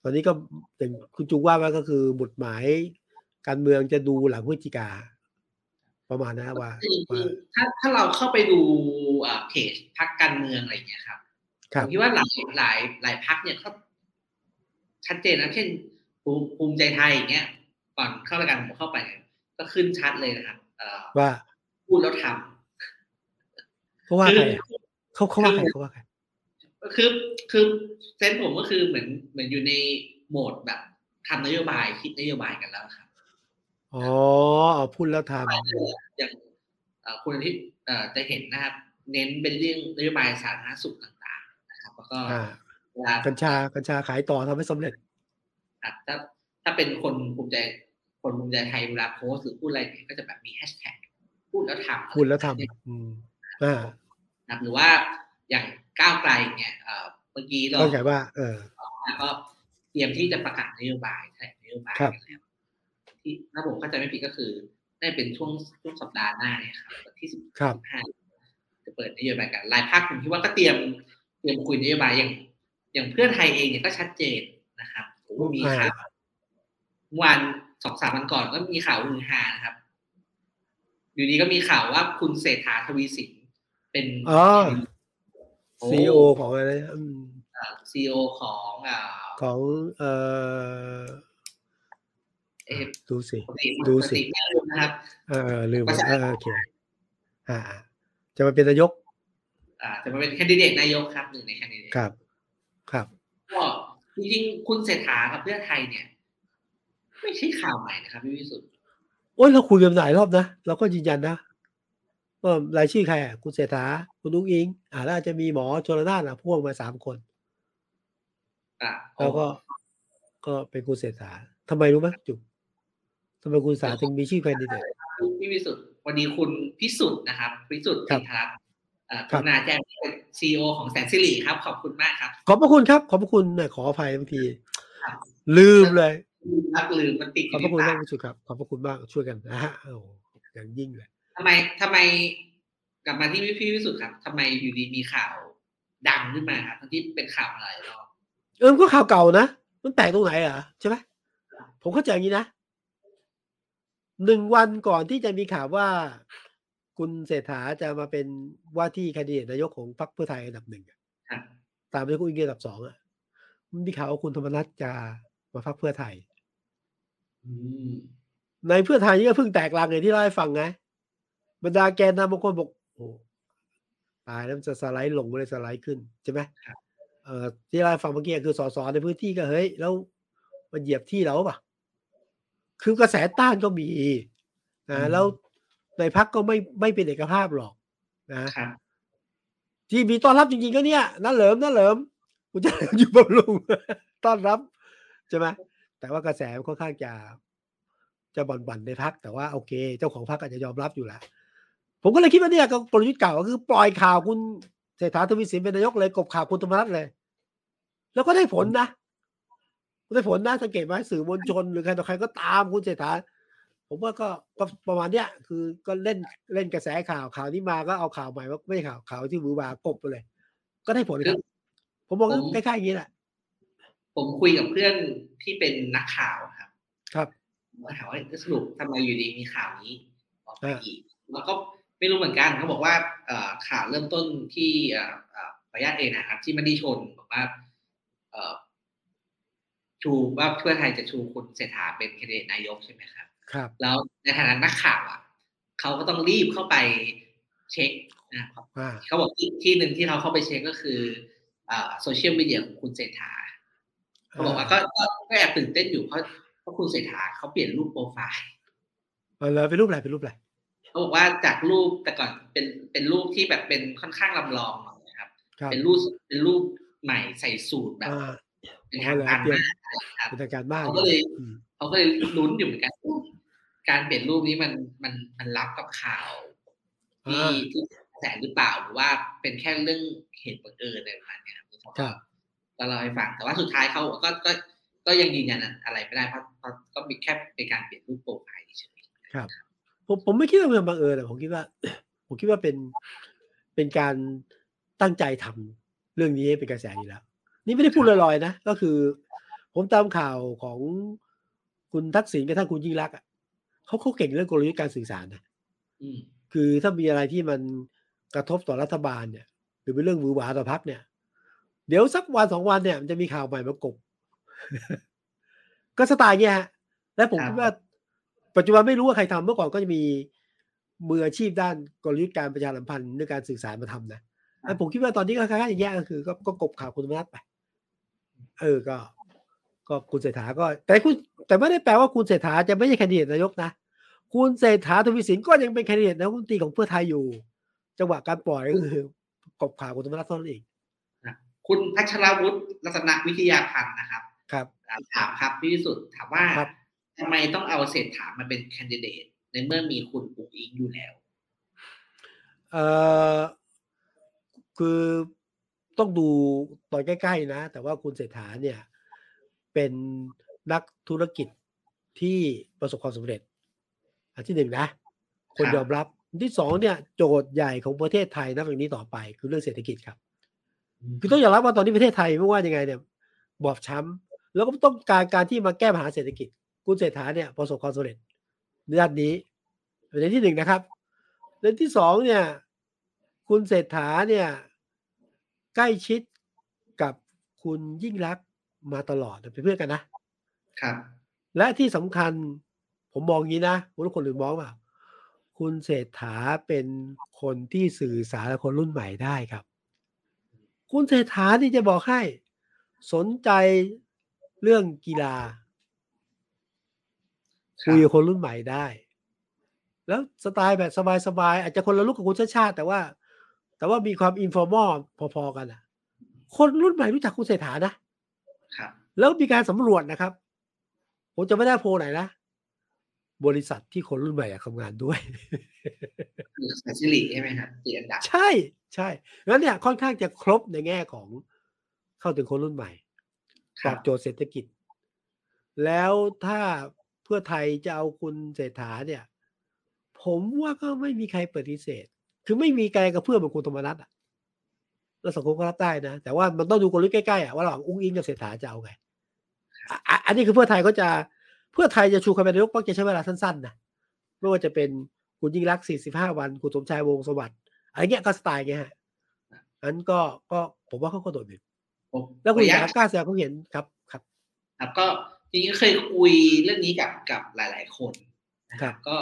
ตอนนี้ก็อย่างคุณจุงว่าว่าก็คือบทหมายการเมืองจะดูหลังพฤศจิกา ประมาณนะว่าถ้าถ้าเราเข้าไปดูเพจพักการเมืองอะไรอย่างเงี้ยครับผมคิดว่าหลายหลายหลายพักเนี่ยเขาชัดเจนนะเช่นภูมิใจไทยอย่างเงี้ยก่อนเข้ารายการผมเข้าไป ก็ขึ้นชัดเลยนะครับว่าพูดแล้วทำเขาว่าใครเขาเขาว่าใครเขาว่าใคร คือคือเซนผมก็คือเหมือนเหมือนอยู่ในโหมดแบบทำนโยบายคิดนโยบายกันแล้วครับอ๋อพูดแล้วทำอย่างคุณที่จะเห็นนะครับ เน้นเป็นเรื่องนโยบายสาธารณสุขต่างๆ นะครับ แล้วก็กัญชากัญชาขายต่อทำให้สำเร็จถ้าถ้าเป็นคนภูมิใจคนภูมิใจไทยเวลาโพสหรือพูดอะไรเนี่ยก็จะแบบมีแฮชแท็กพูดแล้วทำพูดแล้วทำอืมอ่าหรือว่าอย่าง ก้าวไกลเนี่ยเมื่อกี้เราเข้าใจว่า เออก็เตรียมที่จะประกาศนโยบายแถลงนโยบายกันแล้วที่ถ้าผมเข้าใจไม่ผิดก็คือ ได้เป็นช่วงช่วงสัปดาห์หน้าเนี่ยครับวันที่สิบห้าจะเปิดนโยบายกันรายภาคผมคิดว่าก็เตรียมเตรียมคุยนโยบายอย่างอย่างเพื่อไทยเองเนี่ยก็ชัดเจนนะครับมีข่าววันสองสามวันก่อนก็มีข่าวฮือฮานะครับ อยู่ดีก็มีข่าวว่าคุณเศรษฐาทวีสินเป็นอ๋อ ซีโอของอะไรซีโอของอ่าของเอ่อดูสิ ดูสินะครับเออลืมเออโอเคอ่า จะมาเป็นนายก อ่า จะมาเป็นแคนดิเดตนายกครับหนึ่งในแคนดิเดตครับ ครับก็จริงๆคุณเศรษฐากับเพื่อไทยเนี่ย ไม่ใช่ข่าวใหม่นะครับพี่วิสุทธ์โอ้ยเราคุยกันหลายรอบนะ เราก็ยืนยันนะ ว่ารายชื่อใครอะคุณเศรษฐาคุณนุ้งอิง อ่าแล้วจะมีหมอชลนานอะพ่วงมาสามคนแล้วก็ก็เป็นคุณเศรษฐาทำไมรู้ไหมจุ๊บทำไมคุณสาถึงมีชื่อแคนดิเดตพี่พิสุทธิ์วันนี้คุณพิสุทธิ์นะครับพิสุทธิ์อินทรัคุณนาแจ้งเป็นซีอของแสนสิริครับ ขอบคุณมากครับ ขอบพระคุณครับ ขอบพระคุณนะขออภัยบางที ลืมเลยนักลืมมันติดขอบพระคุณมากพิสุทธิ์ครับ ขอบพระคุณมากช่วยกันนะฮะโอ้อย่างยิ่งเลย ทำไมทำไมกลับมาที่พี่พิสุทธิ์ครับทำไมอยู่ดีมีข่าวดังขึ้นมาครับทั้งที่เป็นข่าวอะไรรอบเออก็ข่าวเก่านะมันแปลกตรงไหนอะใช่ไหมผมเข้าใจอย่างนี้นะหนึ่งวันก่อนที่จะมีข่าวว่า คุณเศรษฐาจะมาเป็นว่าที่คดีนายกของพรรคเพื่อไทยอันดับหนึ่งตามไปคุณอิงเกอันดับสองอะมันมีข่าวว่าคุณธรรมนัฐจะมาพรรคเพื่อไทยในเพื่อไทยนี่ก็เพิ่งแตกลังอย่างที่เล่าให้ฟังไง บรรดาแกนนำบางคนบอกโอ้ตายแล้วมันจะสไลด์ลงไม่ได้สไลด์ขึ้นใช่ไหมเอ่อที่เล่าให้ฟังเมื่อกี้คือสสในพื้นที่ก็เฮ้ยแล้วมันเหยียบที่เราปะคือกระแสต้านก็มีนะแล้วในพักก็ไม่ไม่เป็นเอกภาพหรอกนะที่มีต้อนรับจริงๆก็เนี่ยนั่นเหลิมนั่นเหลิมกูจะอยู่บำรุงต้อนรับใช่ไหมแต่ว่ากระแสค่อนข้างจะจะบ่อนๆในพักแต่ว่าโอเค เจ้าของพักอาจจะยอมรับอยู่แล้ว ผมก็เลยคิดว่าเนี่ยก็กลยุทธ์เก่าก็คือปล่อยข่าวคุณเศรษฐาทวีสินเป็นนายกเลยกบข่าวคุณธรรมนัฐเลย แล้วก็ได้ผลนะได้ผลนะสังเกตไหมสื่อมวลชนหรือใครต่อใครก็ตามคุณเศรษฐาผมว่าก็ก็ประมาณเนี้ยคือก็เล่นเล่นกระแสข่าวข่าวนี้มาก็เอาข่าวใหม่ว่าไม่ข่าวข่าวที่มือวากบไปเลย ก็ได้ผลครับ ผมมองใกล้ๆอย่างนี้แหละผมคุยกับเพื่อนที่เป็นนักข่าวครับ ครับมาถามว่าสรุปทำไมอยู่ดีมีข่าวนี้ออกมาอีกแล้วก็ ไม่รู้เหมือนกันเขาบอกว่าข่าวเริ่มต้นที่ขออนุญาตเองนะครับที่มันดีชนบอกว่าชูว่าเพื่อไทยจะชูคุณเศรษฐาเป็นแคนดิเดตนายกใช่ไหมครับ ครับ แล้วในฐานะนักข่าวอะเขาก็ต้องรีบเข้าไปเช็คนะครับเขาบอกที่ที่หนึ่งที่เราเข้าไปเช็คก็คือโซเชียลมีเดียของคุณเศรษฐาเขาบอกว่าก็ก็แอบตื่นเต้นอยู่เพราะเพราะคุณเศรษฐาเขาเปลี่ยนรูปโปรไฟล์เออเป็นรูปอะไรเป็นรูปอะไร เขาบอกว่าจากรูปแต่ก่อนเป็นเป็นรูปที่แบบเป็นค่อนข้างลำลองนะครับ เป็นรูปเป็นรูปใหม่ใส่สูตรแบบเป็นทางการมากเป็นทางการมากเขาก็เลยเขาก็เลยลุ้นอยู่เหมือนกัน การเปลี่ยนรูปนี้มันมันมันรับกับข่าวที่ที่แสหรือเปล่าหรือว่าเป็นแค่เรื่องเหตุบังเอิญอะไรประมาณนี้ครับก็เราให้ฟังแต่ว่าสุดท้ายเขาก็ก็ก็ยังยืนยันอะไรไม่ได้เพราะเพราะก็มีแค่เป็นการเปลี่ยนรูปโปรไฟล์เฉยครับ ผมผมไม่คิดว่าเป็นบังเอิญแต่ผมคิดว่า ผมคิดว่าเป็นเป็นการตั้งใจทำเรื่องนี้เป็นกระแสอยู่แล้ว นี่ไม่ได้พูดลอยๆนะ ก็คือ ผมตามข่าวของคุณทักษิณกับท่านคุณยิ่งรักอะเขาเขาเก่งเรื่องกลยุทธ์การสื่อสารนะคือถ้ามีอะไรที่มันกระทบต่อรัฐบาลเนี่ย หรือเป็นเรื่องมือหวาต่อพักเนี่ย เดี๋ยวสักวันสองวันเนี่ยมันจะมีข่าวใหม่มากบก็สไตล์เงี้ยฮะและผมคิดว่า ปัจจุบันไม่รู้ว่าใครทำเมื่อก่อนก็จะมีมืออาชีพด้านกลยุทธ์การประชาสัมพันธ์ในการสื่อสารมาทำนะแล้วผมคิดว่าตอนนี้ก็คล้ายๆอย่างเงี้ยก็คือก็กบข่าวคุณธรรมนัฐไป เออก็ ก็คุณเศรษฐาก็ แต่คุณแต่ไม่ได้แปลว่าคุณเศรษฐาจะไม่ใช่แคนดิเดตนายกนะคุณเศรษฐาทวีสินก็ยังเป็นแคนดิเดตนายกรัฐมนตรีของเพื่อไทยอยู่ จังหวะการปล่อยก็คือกบข่าวคุณธรรมนัฐเท่านั้นเองคุณพัชรวุฒิรัตนวิทยาพันธ์นะครับ ครับถามครับพี่สุดถามว่า ทำไมต้องเอาเศรษฐามาเป็นแคนดิเดตในเมื่อมีคุณปุ๊กอิงอยู่แล้วเอ่อคือต้องดูตอนใกล้ ๆ นะ แต่ว่าคุณเศรษฐาเนี่ยเป็นนักธุรกิจที่ประสบความสำเร็จ อันที่หนึ่งนะ คนยอมรับอันที่สองเนี่ยโจทย์ใหญ่ของประเทศไทยนับอย่างนี้ต่อไป คือเรื่องเศรษฐกิจครับ คือต้องยอมรับว่าตอนนี้ประเทศไทยไม่ว่ายังไงเนี่ย บอบช้ำแล้วก็ต้องการการที่มาแก้ปัญหาเศรษฐกิจ คุณเศรษฐาเนี่ยประสบความสำเร็จในด้านนี้เป็นที่หนึ่งนะครับเรื่องที่สองเนี่ย คุณเศรษฐาเนี่ยใกล้ชิดกับคุณยิ่งรักมาตลอดเป็นเพื่อนกันนะครับ และที่สำคัญผมมองงี้นะทุกคนหรือมองว่าคุณเศรษฐาเป็นคนที่สื่อสารกับคนรุ่นใหม่ได้ครับ คุณเศรษฐาที่จะบอกให้ สนใจเรื่องกีฬา คุยกับคนรุ่นใหม่ได้ แล้วสไตล์แบบสบายๆอาจจะคนละลุกกับคุณชาชาติ แต่ว่า แต่ว่ามีความอินฟอร์มอลพอๆกันอะคนรุ่นใหม่รู้จักคุณเศรษฐานะครับแล้วมีการสำรวจนะครับ ผมจะไม่ได้โพไหนนะบริษัทที่คนรุ่นใหม่ทำงานด้วยสัชิลิใช่ไหมครับเตียนดัใช่ใช่งั้นเนี่ยค่อนข้างจะครบในแง่ของเข้าถึงคนรุ่นใหม่ตอบโจทย์เศรษฐกิจ แล้วถ้า พื่อไทยจะเอาคุณเศรษฐาเนี่ย ผมว่าก็ไม่มีใครปฏิเสธ คือไม่มีใครกับเพื่อนเหมือนคุณธรรมนัฐอะแล้วสังคมก็รับได้นะ แต่ว่ามันต้องดูกลยุทธ์ใกล้ๆอะว่าระหว่างอุ้งอิงกับเศรษฐาจะเอาไง อันนี้คือเพื่อไทยก็จะเพื่อไทยจะชูคะแนนนายกก็จะใช้เวลาสั้นๆนะไม่ว่าจะเป็นคุณยิ่งรักสี่สิบห้าวัน คุณสมชายวงสวัสดิ์อะไรเงี้ยก็สไตล์เงี้ยฮะอันก็ก็ผมว่าเขาก็โดดเด่นแล้วคุณอยากกล้าแสดงเขาเห็นครับครับครับก็ จริงๆเคยคุยเรื่องนี้กับกับหลาย ๆ คนนะครับ ก็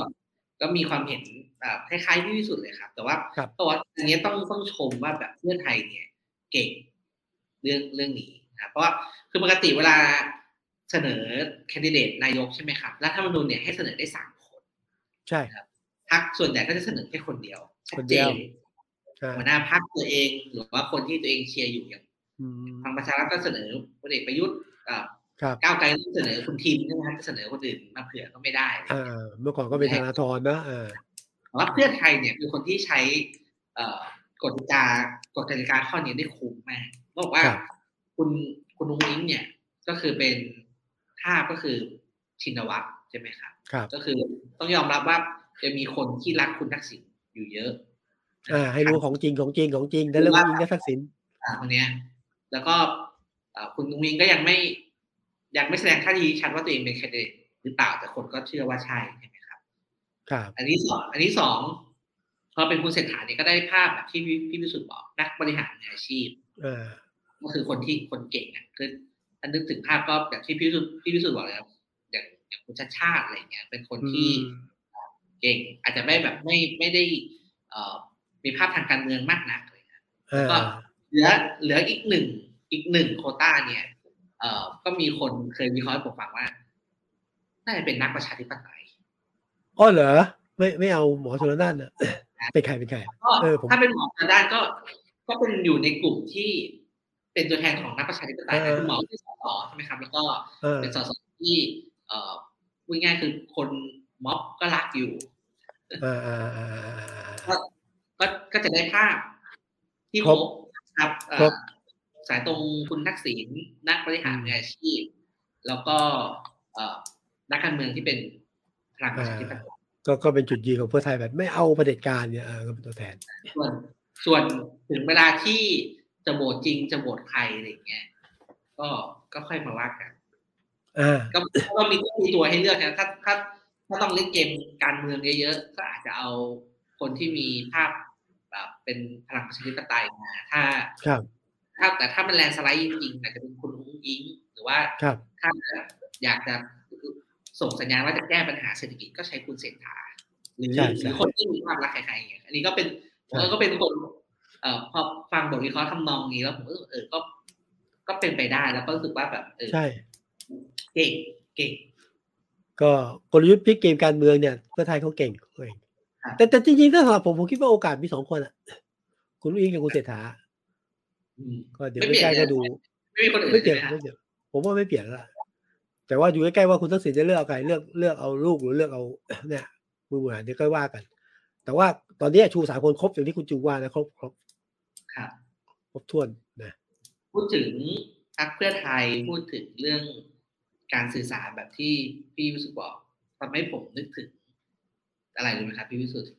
ก็มีความเห็นแบบคล้ายๆพี่วิสุทธ์เลยครับ แต่ว่าเพราะว่าอันนี้ต้องต้องชมว่าแบบเพื่อไทยเนี่ย เก่งเรื่องเรื่องนี้นะเพราะว่าคือปกติเวลาเสนอแคนดิเดตนายกใช่ไหมครับรัฐธรรมนูญเนี่ยให้เสนอได้สามคน ใช่ครับพักส่วนใหญ่ก็จะเสนอแค่คนเดียวชัดเจนหัวหน้าพักตัวเองหรือว่าคนที่ตัวเองเชียร์อยู่อย่างทางประชารัฐก็เสนอพลเอกประยุทธ์ ก้าวไกลเสนอคุณทีมใช่ไหมครับเสนอคนอื่นมาเผื่อก็ไม่ได้เมื่อก่อนก็เป็นธนาธรนะว่าเพื่อไทยเนี่ยคือคนที่ใช้กฎกากฎกติกาข้อนี้ได้คุ้มมากบอกว่าคุณคุณนุ้งนิ้งเนี่ยก็คือเป็นภาพก็คือชินวัตรใช่ไหมครับก็คือต้องยอมรับว่าจะมีคนที่รักคุณทักษิณอยู่เยอะ อ่า ให้รู้ของจริงของจริงของจริงแต่เรื่องจริงก็ทักษิณอ่าคนเนี้ย แล้วก็คุณนุ้งนิ้งก็ยังไม่ ยังไม่แสดงท่าทีชัดว่าตัวเองเป็นแคนดิเดตหรือเปล่าแต่คนก็เชื่อว่าใช่ใช่ไหมครับ ครับ อันนี้สองอันนี้สองพอเป็นคุณเศรษฐาเนี่ยก็ได้ภาพแบบที่พี่พิสุทธิ์บอกนักบริหารอาชีพก็คือคนที่คนเก่งอะคืออันนึกถึงภาพก็แบบที่พี่พิสุทธิ์พี่พิสุทธิ์บอกเลยครับอย่างอย่างคุณชาติชาติอะไรเงี้ย เป็นคนที่เก่ง อาจจะไม่แบบไม่ไม่ได้ เอ่อมีภาพทางการเมืองมากนักเลยแล้วก็เหลือเหลืออีกหนึ่งอีกหนึ่งโคต้าเนี่ย เอ่อก็มีคนเคยวิเคราะห์ให้ผมฟังว่าน่าจะเป็นนักประชาธิปไตยอ๋อเหรอไม่ไม่เอาหมอชลนานเนอะเป็นใครเป็นใครเออถ้าเป็นหมอชลนานก็ ก็เป็นอยู่ในกลุ่มที่เป็นตัวแทนของนักประชาธิปไตยคือหมอที่สสใช่ไหมครับ แล้วก็เป็นสสที่ เอ่อพูดง่ายคือคนม็อบก็รักอยู่ก็ก็จะได้ภาพที่ครบครับ สายตรงคุณทักษิณนักบริหารอาชีพ แล้วก็นักการเมืองที่เป็นพลังประชาธิปไตยก็ก็เป็นจุดยืนของเพื่อไทยแบบไม่เอาประเด็จการเนี่ยก็เป็นตัวแทน ส่วนส่วนถึงเวลาที่จะโหวตจริงจะโหวตใครอะไรเงี้ยก็ก็ค่อยมาว่ากันก็ก็มีก็มีตัวให้เลือกนะถ้าถ้าถ้าต้องเล่นเกมการเมืองเยอะๆก็อาจจะเอาคนที่มีภาพแบบเป็นพลังประชาธิปไตยมาถ้าครับ ถ้าแต่ถ้ามันแลนสไลด์จริงๆอาจจะเป็นคุณอุ้งอิง หรือว่าถ้าอยากจะส่งสัญญาณว่าจะแก้ปัญหาเศรษฐกิจก็ใช้คุณเศรษฐาหรือหรือคนที่มีความรักใครๆอย่างอันนี้ก็เป็นแล้วก็เป็นคนเอ่อพอฟังบทวิเคราะห์ทำนองนี้แล้วผมก็เออก็ ก็เป็นไปได้แล้วก็รู้สึกว่าแบบเออใช่เก่งเก่งก็กลยุทธ์พลิกเกมการเมืองเนี่ยเพื่อไทยเขาเก่งเองแต่แต่จริงๆถ้าสำหรับผมผมคิดว่าโอกาสมีสองคนอะ คุณลุงกับคุณเศรษฐา ก็เดี๋ยวใกล้ๆก็ดูไม่เปลี่ยนไม่เปลี่ยนผมว่าไม่เปลี่ยนละแต่ว่าอยู่ใกล้ๆว่าคุณทักษิณจะเลือกใครเลือกเลือกเอาลูกหรือเลือกเอา เนี่ยมือบริหารเดี๋ยวก็ว่ากัน แต่ว่าตอนนี้ชูสามคนครบอย่างที่คุณจูว่านะครบครบครับครบถ้วนนะพูดถึงพรรคเพื่อไทยพูดถึงเรื่องการสื่อสารแบบที่พี่วิสุทธ์บอกทำให้ผมนึกถึงอะไรรู้ไหมครับพี่วิสุทธ์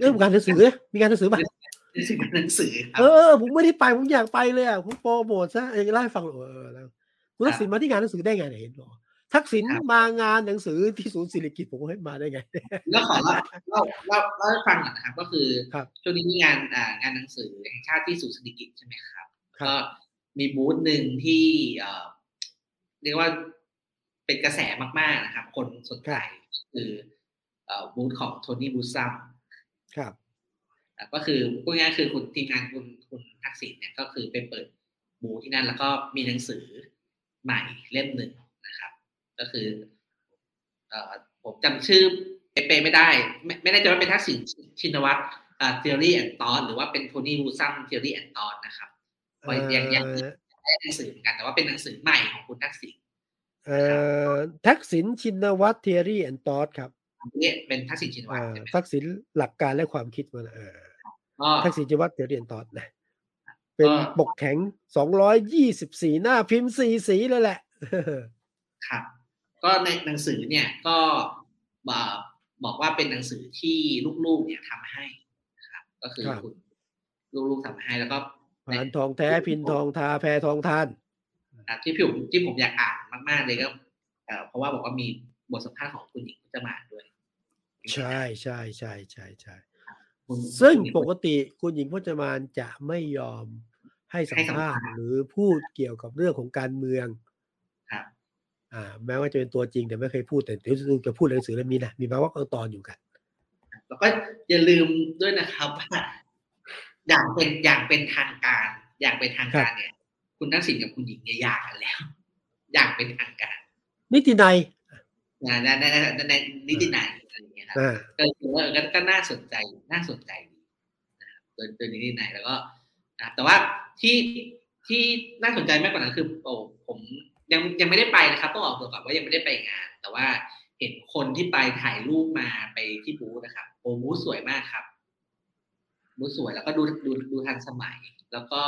เรื่องการหนังสือมีการหนังสือป่ะ หนังสือเออผมไม่ได้ไปผมอยากไปเลยอะผมโปรโมทซะเองเล่าให้ฟังเออแล้วคุณทักษิณมาที่งานหนังสือได้ไงเห็นหรอทักษิณมางานหนังสือที่ศูนย์ศิริกิตผมให้มาได้ไง แล้วขอเล่าเล่าเล่าเล่าให้ฟังหน่อยนะครับ ก็คือช่วงนี้มีงานอ่างานหนังสือแห่งชาติที่ศูนย์ศิริกิตใช่ไหมครับก็มีบูธหนึ่งที่เอ่อเรียกว่าเป็นกระแสมาก ๆนะครับ คนสนใจคือเอ่อบูธของโทนี่บูซัมครับ ก็คือพูดง่ายคือคุณทีมงานคุณคุณทักษิณเนี่ยก็คือไปเปิดบูธที่นั่นแล้วก็มีหนังสือใหม่เล่มหนึ่งก็คือเอ่อผมจำชื่อเป๊ะไม่ได้ ไม่ไม่แน่ใจว่าเป็นทักษิณชินวัตรอ่า theory and thought หรือว่าเป็นโทนี่วูซัม theory and thought นะครับยังยังได้หนังสือเหมือนกันแต่ว่าเป็นหนังสือใหม่ของคุณทักษิณเอ่อทักษิณชินวัตร theory and thought ครับ นี่เป็นทักษิณชินวัตรทักษิณหลักการและความคิดมันเออทักษิณชินวัตร theory and thought นะเป็นปกแข็งสองร้อยยี่สิบสี่หน้าพิมพ์สีสีเลยแหละครับ ก็ในหนังสือเนี่ยก็บอกว่าเป็นหนังสือที่ลูกๆเนี่ยทำให้นะครับ ก็คือคุณลูกๆทำให้แล้วก็ผ่านทองแท้พินทองทาแพรทองทานที่ผมที่ผมอยากอ่านมาก ๆ เลยก็เพราะว่าบอกว่ามีบทสัมภาษณ์ของคุณหญิงพุทธมาด้วย ใช่ใช่ใช่ใช่ใช่ซึ่งปกติคุณหญิงพจมานจะไม่ยอมให้สัมภาษณ์หรือพูดเกี่ยวกับเรื่องของการเมืองครับอ่า แม้ว่าจะเป็นตัวจริงแต่ไม่เคยพูดแต่เดี๋ยวจะพูดในหนังสือเล่มนี้นะมีมาว่าตอนอยู่กัน แล้วก็อย่าลืมด้วยนะครับว่าอย่างเป็นอย่างเป็นทางการ อย่างเป็นทางการเนี่ย คุณทักษิณกับคุณหญิงเนี่ยหย่ากันแล้ว อย่างเป็นทางการ นิตินัยนะในในในนิตินัย อะไรอย่างเงี้ยครับก็คือว่าก็น่าสนใจน่าสนใจดีนะครับโดยโดยนิตินัยแล้วก็แต่ว่าที่ที่น่าสนใจมากกว่านั้นคือโอ้ผมยังยังไม่ได้ไปนะครับต้องออกตัวก่อนว่ายังไม่ได้ไปงาน แต่ว่าเห็นคนที่ไปถ่ายรูปมาไปที่บูธนะครับโอ้บูธสวยมากครับบูธสวยแล้วก็ดูดูดูทันสมัย แล้วก็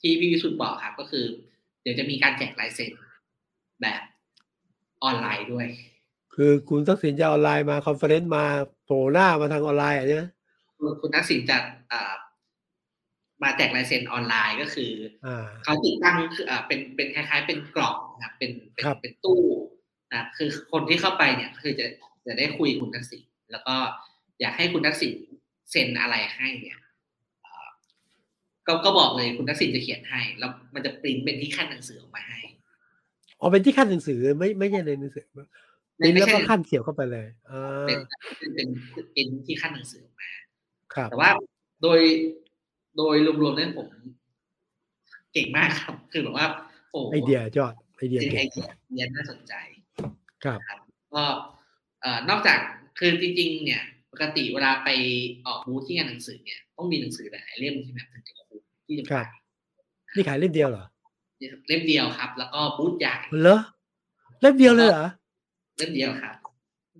ที่พี่วิสุทธิ์บอกครับก็คือ เดี๋ยวจะมีการแจกลายเซ็นแบบออนไลน์ด้วย คือคุณทักษิณจะออนไลน์มา conference มาโผล่หน้ามาทางออนไลน์ใช่ไหมคุณทักษิณจะมาแจกลายเซ็นออนไลน์ก็คือเขาติดตั้งคือเป็นเป็นคล้าย ๆ เป็นกล่องนะเป็นเป็นเป็นตู้นะคือคนที่เข้าไปเนี่ยคือจะจะได้คุยคุณทักษิณแล้วก็อยากให้คุณทักษิณเซ็นอะไรให้เนี่ยก็ก็บอกเลยคุณทักษิณจะเขียนให้ แล้วมันจะปริ้นเป็นที่ขั้นหนังสือออกมาให้อ๋อเป็นที่ขั้นหนังสือไม่ไม่ใช่ในหนังสือ ปริ้นแล้วก็ขั้นเขียวเข้าไปเลยเป็นเป็นเป็นที่ขั้นหนังสือออกมาครับ แต่ว่าโดยโดยรวมๆนั้นผม เก่งมากครับ คือแบบว่า โอ้ไอเดียยอดไอเดียไอเดียเนียน่าสนใจ ครับก็เอ่อนอกจากคือจริงๆ เนี่ยปกติเวลาไปออกบูธที่งานหนังสือเนี่ยต้องมีหนังสือหลายเล่มใช่ไหมถึงจะคุ้มที่จะขายนี่ขายเล่มเดียวเหรอเล่มเดียวครับ แล้วก็บูธใหญ่เหรอเล่มเดียวเลยเหรอ เล่มเดียวครับ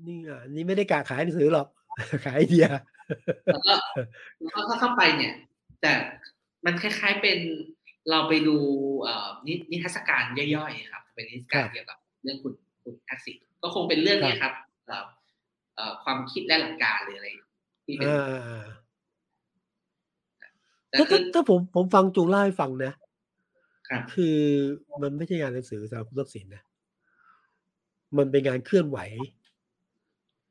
นี่อะนี่ไม่ได้กะขายหนังสือหรอก ขายไอเดีย แล้วก็แล้วก็เข้าไปเนี่ย แต่มันคล้ายๆเป็นเราไปดูนิทรรศการย่อยๆครับ เป็นนิทรรศการเกี่ยวกับเรื่องคุณคุณทักษิณก็คงเป็นเรื่องนี้ครับความคิดและหลักการหรืออะไรที่เป็นถ้าถ้าผมผมฟังจูเล่าให้ฟังนะครับคือมันไม่ใช่งานหนังสือสำหรับคุณทักษิณนะ มันเป็นงานเคลื่อนไหว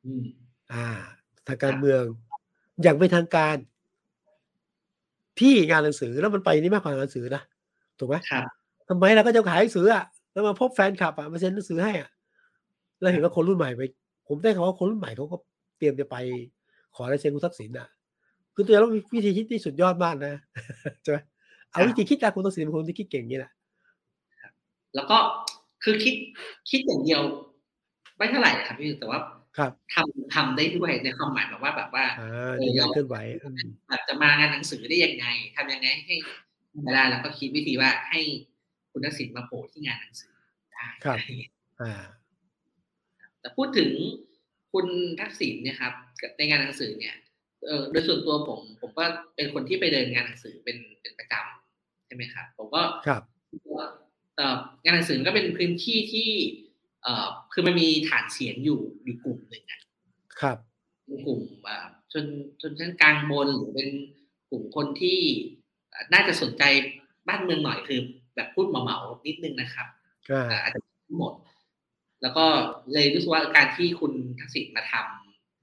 อืมอ่าทางการเมือง อย่างเป็นทางการ ที่งานหนังสือแล้วมันไปนี่มากกว่าหนังสือนะถูกไหมครับทำไมเราก็จะขายหนังสืออะแล้วมาพบแฟนคลับอะมาเซ็นหนังสือให้อะแล้วเห็นว่าคนรุ่นใหม่ไปผมได้คำว่าคนรุ่นใหม่เขาก็เตรียมจะไปขอลายเซ็นคุณทักษิณอะคือตัวเราวิธีคิดที่สุดยอดมากนะใช่ไหมเอาวิธีคิดจากคุณทักษิณเป็นคนที่คิดเก่งนี่แหละแล้วก็คือคิดคิดอย่างเดียว ไม่เท่าไหร่ครับพี่แต่ว่าครับทำทำได้ด้วยในความหมายแบบว่าแบบว่าเออเคลื่อนไหวแบบจะมางานหนังสือได้ยังไงทำยังไงให้เวลาเราก็คิดวิธีว่าให้คุณทักษิณมาโผล่ที่งานหนังสือได้ครับอ่าแต่พูดถึงคุณทักษิณเนี่ยครับในงานหนังสือเนี่ยเออโดยส่วนตัวผม ผมก็เป็นคนที่ไปเดินงานหนังสือเป็นเป็นประจำใช่ไหมครับ ผมก็ครับงานหนังสือก็เป็นพื้นที่ที่ เอ่อคือมันมีฐานเสียงอยู่อยู่กลุ่มหนึ่งอะครับกลุ่มอ่าชนชนชั้นกลางบนหรือเป็นกลุ่มคนที่น่าจะสนใจบ้านเมืองหน่อยคือ แบบพูดเหมาๆนิดนึงนะครับอาจจะหมด แล้วก็เลยรู้สึกว่าการที่คุณทักษิณมาท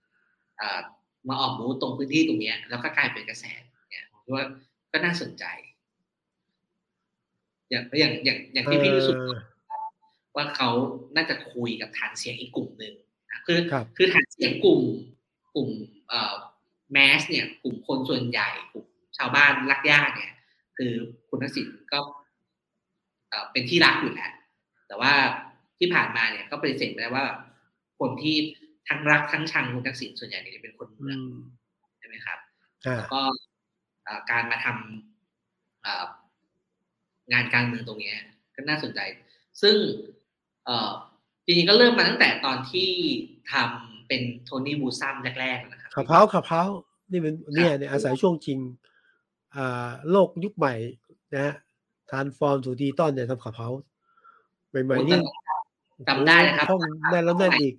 ำมาออกมูตรงพื้นที่ตรงนี้แล้วก็กลายเป็นกระแสเนี่ยผมว่าก็น่าสนใจ อย่างอย่างอย่างอย่างที่พี่รู้สึก ว่าเขาน่าจะคุยกับฐานเสียงอีกกลุ่มหนึ่งนะคือคือฐานเสียงกลุ่มกลุ่มเอ่อแมสเนี่ยกลุ่มคนส่วนใหญ่กลุ่มชาวบ้านรักญาติเนี่ย คือคุณทักษิณก็เอ่อเป็นที่รักอยู่แล้วแต่ว่าที่ผ่านมาเนี่ยก็ปฏิเสธไปแล้วว่า คนที่ทั้งรักทั้งชังคุณทักษิณส่วนใหญ่เนี่ยจะเป็นคนเมืองใช่ไหมครับแล้วก็การมาทำงานการเมืองตรงนี้ก็น่าสนใจ ซึ่งเออ จริงๆก็เริ่มมาตั้งแต่ตอนที่ทำเป็นโทนี่บูซัมแรกๆนะครับขับเพ้าขับเพ้านี่เป็นเนี่ยเนี่ยอาศัยช่วงจริงอ่าโลกยุคใหม่นะฮะทานฟอร์มสู่ดีต้อนเนี่ยทำขับเพ้าใหม่ๆนี่จำได้นะครับห้องแน่นแล้วแน่นอีก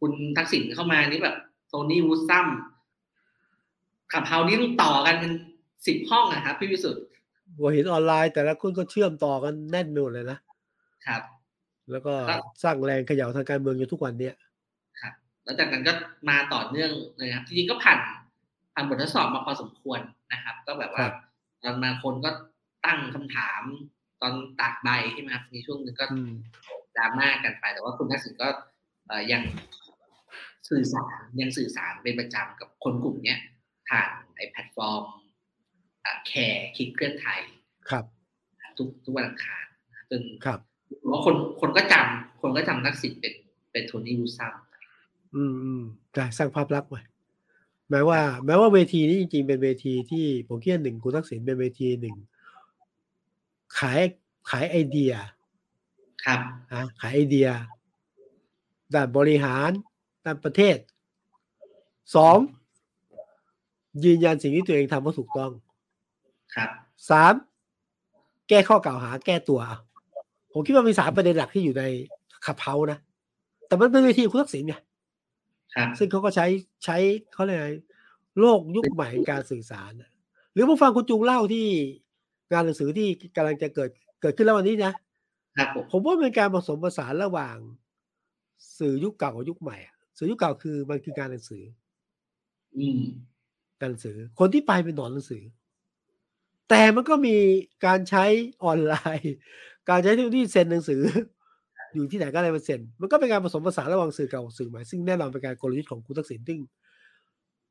คุณทักษิณเข้ามานี่แบบโทนี่วูซัมขับเฮานี่ต้องต่อกันเป็นสิบห้องนะครับพี่วิสุทธ์หัวหินออนไลน์แต่ละคนก็เชื่อมต่อกันแน่นไปหมดเลยนะครับ แล้วก็สร้างแรงเขย่าทางการเมืองอยู่ทุกวันเนี้ยครับแล้วจากนั้นก็มาต่อเนื่องเลยครับจริงๆก็ผ่านผ่านบททดสอบมาพอสมควรนะครับ ก็แบบว่าตอนมาคนก็ตั้งคำถามตอนตากใบใช่ไหมครับมีช่วงหนึ่งก็ดราม่ากันไป แต่ว่าคุณทักษิณก็ยังสื่อสารยังสื่อสารเป็นประจำกับคนกลุ่มเนี้ยผ่านไอ้แพลตฟอร์ม CARE คิดเคลื่อนไทยครับ ทุกทุกวันอังคารจนครับ ว่าคนคนก็จำคนก็จำทักษิณเป็นเป็น Tony Woodsomeอืมอืมใช่สร้างภาพลักษณ์ไว้แม้ว่า แม้ว่าเวทีนี้จริงๆ เป็นเวทีที่ผมคิดหนึ่งคุณทักษิณเป็นเวทีหนึ่งขายขายไอเดีย ครับฮะขายไอเดีย ด้านบริหาร ด้านประเทศสองยืนยันสิ่งที่ตัวเองทำว่าถูกต้อง ครับสามแก้ข้อกล่าวหาแก้ตัว ผมคิดว่ามีสามประเด็นหลักที่อยู่ในขับเฮานะ แต่มันเป็นเวทีคุณทักษิณไงซึ่งเขาก็ใช้ใช้เขาเรียกโลกยุคใหม่การสื่อสาร หรือผู้ฟังคุณจุงเล่าที่งานหนังสือที่กำลังจะเกิดเกิดขึ้นแล้ววันนี้นะผมว่าเป็นการผสมผสานระหว่าง สื่อยุคเก่ากับยุคใหม่สื่อยุคเก่าคือมันคือการหนังสือ อืมการหนังสือ คนที่ไปเป็นหนอนหนังสือ แต่มันก็มีการใช้ออนไลน์ การใช้ที่เซ็นหนังสือ อยู่ที่ไหนก็อะไรมาเซ็น มันก็เป็นการผสมผสานระหว่างสื่อเก่าสื่อใหม่ซึ่งแน่นอนเป็นการกลยุทธ์ของคุณทักษิณซึ่ง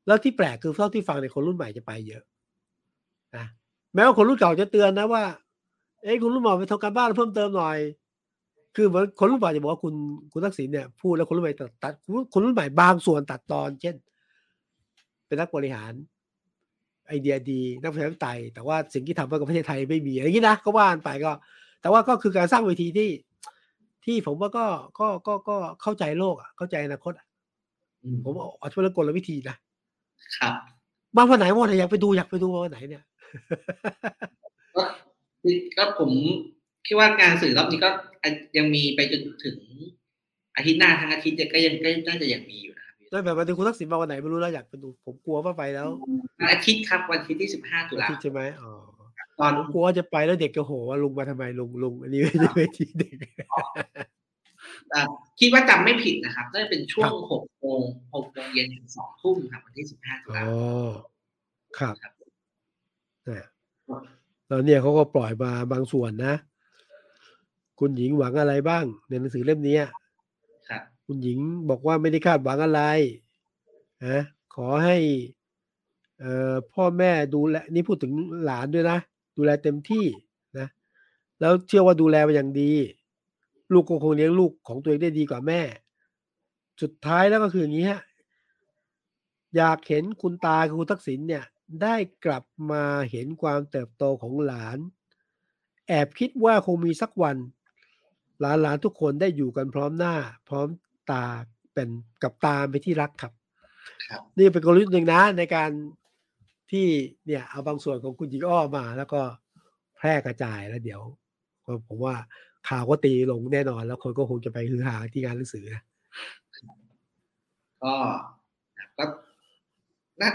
แล้วที่แปลกคือเท่าที่ฟังในคนรุ่นใหม่จะไปเยอะนะแม้ว่าคนรุ่นเก่าจะเตือนนะว่าเอ้คุณรุ่นใหม่ไปทำการบ้านเพิ่มเติมหน่อย คือเหมือนคนรุ่นใหม่จะบอกว่าคุณคุณทักษิณเนี่ยพูดแล้วคนรุ่นใหม่ตัดตัดคนรุ่นใหม่บางส่วนตัดตอน เช่น เป็นนักบริหารไอเดียดีนักประชาธิปไตยแต่ว่าสิ่งที่ทำกับประเทศไทยไม่มีอะไรอย่างนี้นะก็ว่านไปก็ แต่ว่าก็คือการสร้างเวทีที่ ที่ผมว่าก็ก็ก็ก็เข้าใจโลกอะเข้าใจอนาคตอะผมเอาช่วยกลวิธีนะครับมาวันไหนวันไหนอยากไปดูอยากไปดูวันไหนเนี่ยก็ผมคิดว่างานสื่อรอบนี้ก็ยังมีไปจนถึงอาทิตย์หน้าทั้งอาทิตย์ก็ยังก็น่าจะยังมีอยู่นะครับได้แบบวันที่คุณทักษิณมาวันไหนไม่รู้แล้วอยากไปดูผมกลัวว่าไปแล้ว อาทิตย์ครับวันอาทิตย์ที่สิบห้าตุลาใช่ไหมอ๋อ ตอนกลัวจะไปแล้วเด็กจะโหว่าลุงมาทำไมลุงลุงอันนี้ไม่ใช่เวทีเด็กคิดว่าจำไม่ผิดนะครับน่าจะเป็นช่วงหกโมงหกโมงเย็นถึงสองทุ่มครับวันที่สิบห้าตุลาอ๋อครับเนี่ยแล้วเนี่ยเขาก็ปล่อยมาบางส่วนนะ คุณหญิงหวังอะไรบ้าง ในหนังสือเล่มนี้ครับคุณหญิงบอกว่าไม่ได้คาดหวังอะไรนะขอให้ เอ่อพ่อแม่ดูแลนี่พูดถึงหลานด้วยนะ ดูแลเต็มที่นะแล้วเชื่อว่าดูแลมาอย่างดี ลูกก็คงเลี้ยงลูกของตัวเองได้ดีกว่าแม่ สุดท้ายแล้วก็คืออย่างนี้ฮะอยากเห็นคุณตาคุณทักษิณเนี่ยได้กลับมาเห็นความเติบโตของหลาน แอบคิดว่าคงมีสักวัน หลานหลานทุกคนได้อยู่กันพร้อมหน้า พร้อมตาเป็นกับตาไปที่รักครับ นี่เป็นกลยุทธ์หนึ่งนะในการ ที่เนี่ยเอาบางส่วนของคุณหญิงอ้อมา แล้วก็แพร่กระจายแล้วเดี๋ยวผมว่าข่าวก็ตีลงแน่นอน แล้วคนก็คงจะไปฮือฮาที่งานหนังสือนะก็ก็น่า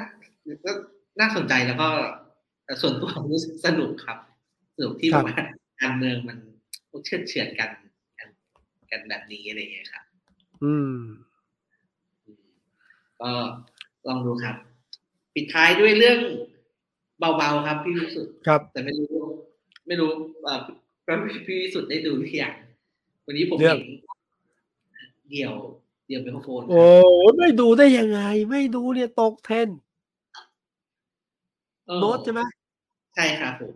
ก็น่าสนใจแล้วก็ส่วนตัวรู้สึกสนุกครับสนุกที่ว่าการเมืองมันเชื่อเฉือนกันกันแบบนี้อะไรอย่างเงี้ยครับ อืม ก็ลองดูครับ ปิดท้ายด้วยเรื่องเบาๆครับ พี่วิสุทธ์ครับ แต่ไม่รู้ไม่รู้อ่าพี่วิสุทธ์ได้ดูหรือยังวันนี้ผมเห็นเดี่ยวเดี่ยวไมโครโฟน โอ้ไม่ดูได้ยังไง ไม่ดูเนี่ยตกเทนโน้ตใช่ไหมใช่ครับผม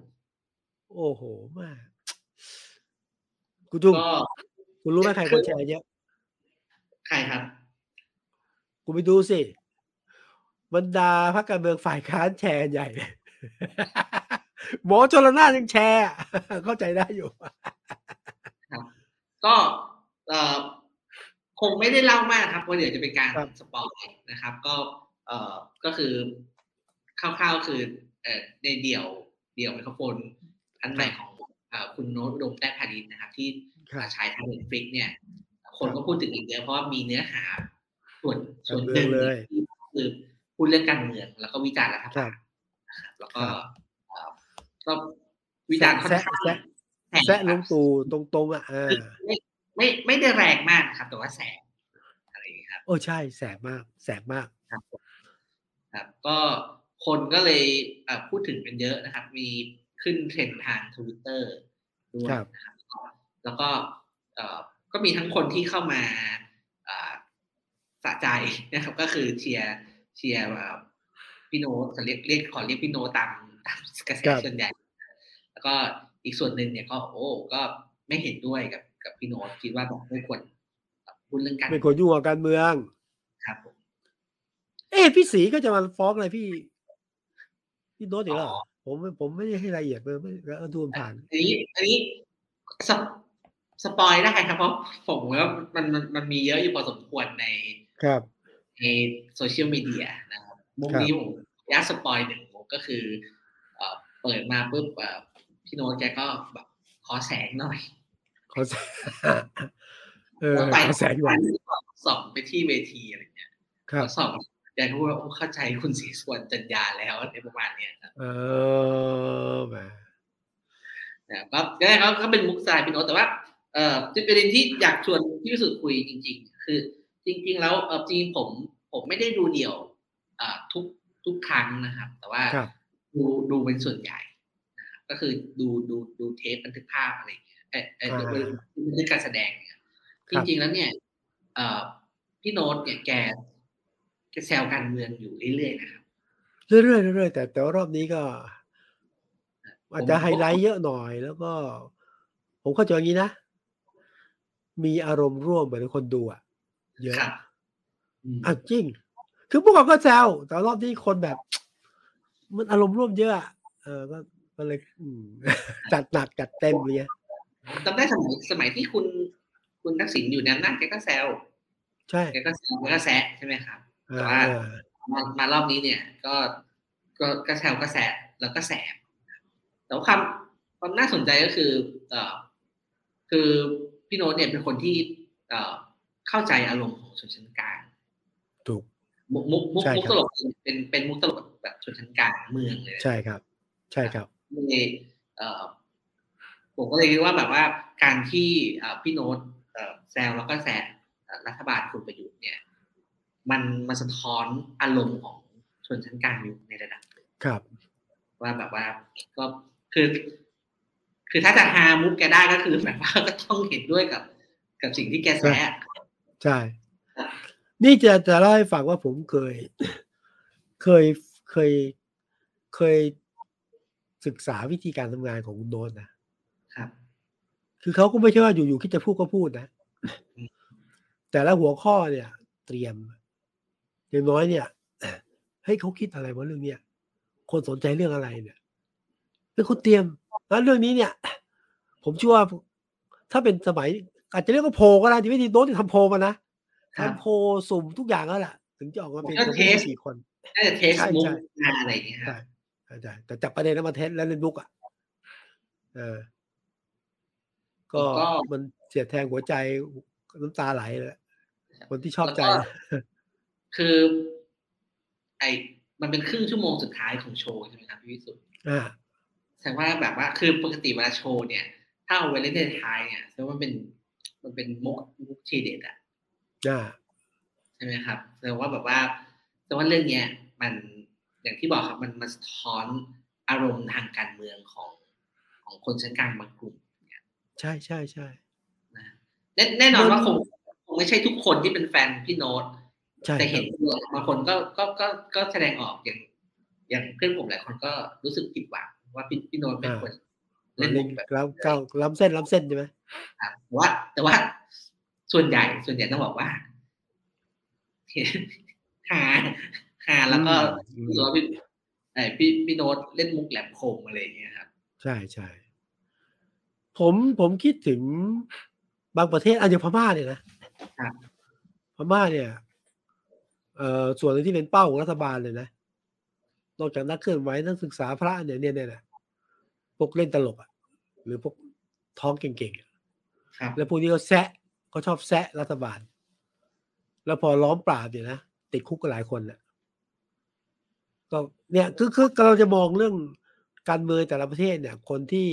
โอ้โหมากคุณจุ้งคุณรู้ไหมใครคนแชร์เยอะใครครับ คุณไปดูสิ บรรดาพรรคการเมืองฝ่ายค้านแชร์ใหญ่หมอชลนายังแชร์ เข้าใจได้อยู่ ก็เออคงไม่ได้เล่ามากครับเพราะเดี๋ยวจะเป็นการสปอยนะครับ ก็เออก็คือคร่าวๆคือในเดี่ยวเดี่ยวไมโครโฟนอันใหม่ของคุณโน้ตอุดมแต้พานิชนะครับ ที่ใช้ทาง Netflix เนี่ย คนก็พูดถึงอีกเยอะเพราะว่ามีเนื้อหาส่วนส่วนหนึ่งที่คือ พูดเรื่องการเมือง แล้วก็วิจารณ์รัฐบาลนะครับแล้วก็ก็วิจารณ์ค่อนข้างแซะลุงตู่ตรงๆอะไม่ไม่ไม่ได้แรงมากครับ แต่ว่าแสบอะไรอย่างนี้ครับ โอ้ใช่แสบมาก แสบมากครับครับ ก็คนก็เลยพูดถึงกันเยอะนะครับ มีขึ้นเทรนทางทวิตเตอร์ด้วยนะครับแล้วก็ก็มีทั้งคนที่เข้ามาสะใจนะครับ ก็คือเชียร์ เชียร์พี่โนตเรียกเรียกขอเรียกพี่โนตามตามกระแสส่วนใหญ่ แล้วก็อีกส่วนหนึ่งเนี่ยก็โอ้ก็ไม่เห็นด้วยกับกับพี่โนตคิดว่าบอกไม่ควรพูดเรื่องการไม่ควรยุ่งกับการเมืองครับผมเอ๊พี่สีก็จะมาฟ้องอะไรพี่ พี่โนตอีกแล้วผมผมไม่ได้ให้รายละเอียดเลยไม่แล้วดูผ่านอันนี้อันนี้สสปอยได้ครับเพราะผมว่ามันมันมันมีเยอะอยู่พอสมควรในครับ ในโซเชียลมีเดียนะครับมุมนี้ผมยัดสปอยหนึ่งก็คือเปิดมาปุ๊บพี่โน้ตแกก็แบบขอแสงหน่อย ขอแสงเออขอแสงวันส่องไปที่เวทีอะไรเงี้ยครับส่องแกก็ว่าเข้าใจคุณสีส่วนจัญญาแล้วในประมาณเนี้ยครับเออแบบนะครับก็เขาเขาเป็นมุกสายพี่โน้ตแต่ว่า เอ่อประเด็นที่อยากชวนพี่วิสุทธ์คุยจริง ๆ คือ จริง ๆ แล้วเออจริงผมผมไม่ได้ดูเดี่ยวอ่าทุกทุกครั้งนะครับ แต่ว่าดูดูเป็นส่วนใหญ่นะครับก็คือดูดูดูเทปบันทึกภาพอะไรเงี้ยเออเออบันทึกการแสดงเนี่ยจริง ๆ แล้วเนี่ย เอ่อพี่โน้ตเนี่ยแกแกแซวการเมืองอยู่เรื่อยๆนะครับเรื่อยๆเรื่อยๆแต่แต่ว่ารอบนี้ก็อาจจะไฮไลท์เยอะหน่อยแล้วก็ ผมเข้าใจอย่างนี้นะ มีอารมณ์ร่วมเหมือนคนดูอะ เยอะอะจริง คือพวกเราก็แซวแต่รอบนี้คนแบบ มันอารมณ์ร่วมเยอะเออก็ก็เลยจัดหนักจัดเต็มเลยจำได้สมัยสมัยที่คุณ คุณทักษิณอยู่นั้นนั่นแกก็แซวใช่แกก็แซวแกก็แซะใช่ไหมครับแต่ว่ามามารอบนี้เนี่ย ก็ก็ก็แซวก็แซะแล้วก็แสบแต่ว่าความความน่าสนใจก็คือ เอ่อคือพี่โน้ตเนี่ยเป็นคนที่ เข้าใจอารมณ์ของชนชั้นกลางถูกมุกมุกมุกมุกตลกเป็นเป็นมุกตลกแบบชนชั้นกลางเมืองเลยใช่ครับ ใช่ครับเลยผมก็เลยคิดว่าแบบว่าการที่พี่โน้ตแซวแล้วก็แซะรัฐบาลคุณประยุทธ์เนี่ย มันมาสะท้อนอารมณ์ของชนชั้นกลางอยู่ในระดับครับ ว่าแบบว่าก็คือ คือถ้าจะหามุกแกได้ก็คือแบบว่าก็ต้องเห็นด้วยกับ กับสิ่งที่แกแซะ ใช่ นี่จะจะเล่าให้ฟังว่าผมเคย เคยเคยเคยศึกษาวิธีการทำงานของคุณโน้ตนะครับ คือเขาก็ไม่ใช่ว่าอยู่ๆคิดจะพูดก็พูดนะ แต่ละหัวข้อเนี่ย เตรียมอย่างน้อยเนี่ยให้เขาคิดอะไรว่าเรื่องเนี้ยคนสนใจเรื่องอะไรเนี่ยเป็นคนเตรียมแล้วเรื่องนี้เนี่ย ผมเชื่อว่าถ้าเป็นสมัย อาจจะเรียกว่าโพก็ได้ที่ไม่ดีโน้ตทำโพมานะทำโพสุ่มทุกอย่างแล้วแหละถึงจะออกมาเป็นเทสสี่คนน่าจะเทสมุกอะไรอย่างเงี้ยใช่ใช่แต่จับประเด็นแล้วมาเทสแล้วเล่นบุกอะเออ ก็มันเสียดแทงหัวใจน้ำตาไหลเลยคนที่ชอบใจ คือ ไอมันเป็นครึ่งชั่วโมงสุดท้ายของโชว์ใช่ไหมครับพี่วิสุทธ์อ่าแสดงว่าแบบว่า คือปกติเวลาโชว์เนี่ย ถ้าเอาไว้เล่นในท้ายเนี่ยแสดงว่าเป็น มันเป็นมุกมุกทีเด็ดอะใช่ไหมครับแสดงว่าแบบว่าแสดงว่าเรื่องเนี้ย มันอย่างที่บอกครับมันมันสะท้อนอารมณ์ทางการเมืองของของคนชั้นกลางบางกลุ่มใช่ใช่ใช่นะแน่นอนว่าคงคงไม่ใช่ทุกคนที่เป็นแฟนพี่โน้ตแต่เห็นบางคนก็ก็ก็ก็แสดงออกอย่าง อย่างเพื่อนผมหลายคนก็รู้สึกผิดหวังว่าพี่พี่โนนเป็นคน เล่นแบบล้ำเก้าล้ำเส้นล้ำเส้นใช่ไหมครับว่าแต่ว่าส่วนใหญ่ส่วนใหญ่ต้องบอกว่าหาหาแล้วก็รู้สึกว่าพี่ไอพี่พี่โน้ตเล่นมุกแหลมคมอะไรอย่างเงี้ยครับ ใช่ใช่ผมผมคิดถึงบางประเทศอาอย่างพม่าเนี่ยนะพม่าเนี่ยเอ่อส่วนที่เป็นเป้าของรัฐบาลเลยนะนอกจากนักเคลื่อนไหวนักศึกษาพระเนี่ยเนี่ยเนี่ย พวกเล่นตลกอะ หรือพวกท้องเก่งๆแล้วพวกนี้ก็แซะก็ชอบแซะรัฐบาล แล้วพอล้อมปราบเนี่ยนะติดคุกกันหลายคนแหละก็เนี่ยคือคือเราจะมองเรื่องการเมืองแต่ละประเทศเนี่ย คนที่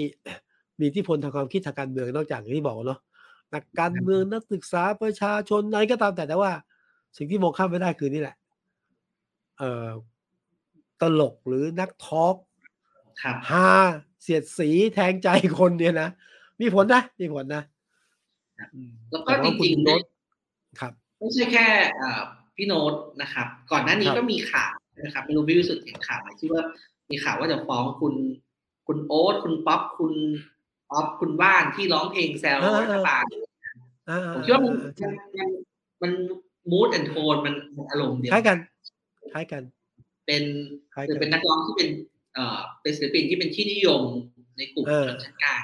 มีที่พลทางความคิดทางการเมืองนอกจากที่บอกเนาะนักการเมืองนักศึกษาประชาชนอะไรก็ตามแต่แต่ว่า สิ่งที่มองข้ามไม่ได้คือนี่แหละ เอ่อตลกหรือนักทอล์ก ฮาเสียดสีแทงใจคนเนี่ยนะ มีผลนะ มีผลนะ แล้วก็จริงๆโน้ตครับ ไม่ใช่แค่พี่โน้ตนะครับ ก่อนหน้านี้ก็มีข่าวนะครับไม่รู้พี่วิสุทธิ์เห็นข่าวไหมที่ว่ามีข่าวว่าจะฟ้องคุณ คุณโอ๊ตคุณป๊อปคุณออฟคุณบ้านที่ร้องเพลงแซวรัฐบาลผมคิดว่ามันมันมันมูดแอนโทนมันอารมณ์เดียวคล้ายกันคล้ายกัน เป็นคือเป็นนักร้องที่เป็น เอ่อเป็นศิลปินที่เป็นที่นิยมในกลุ่มชนชั้นกลาง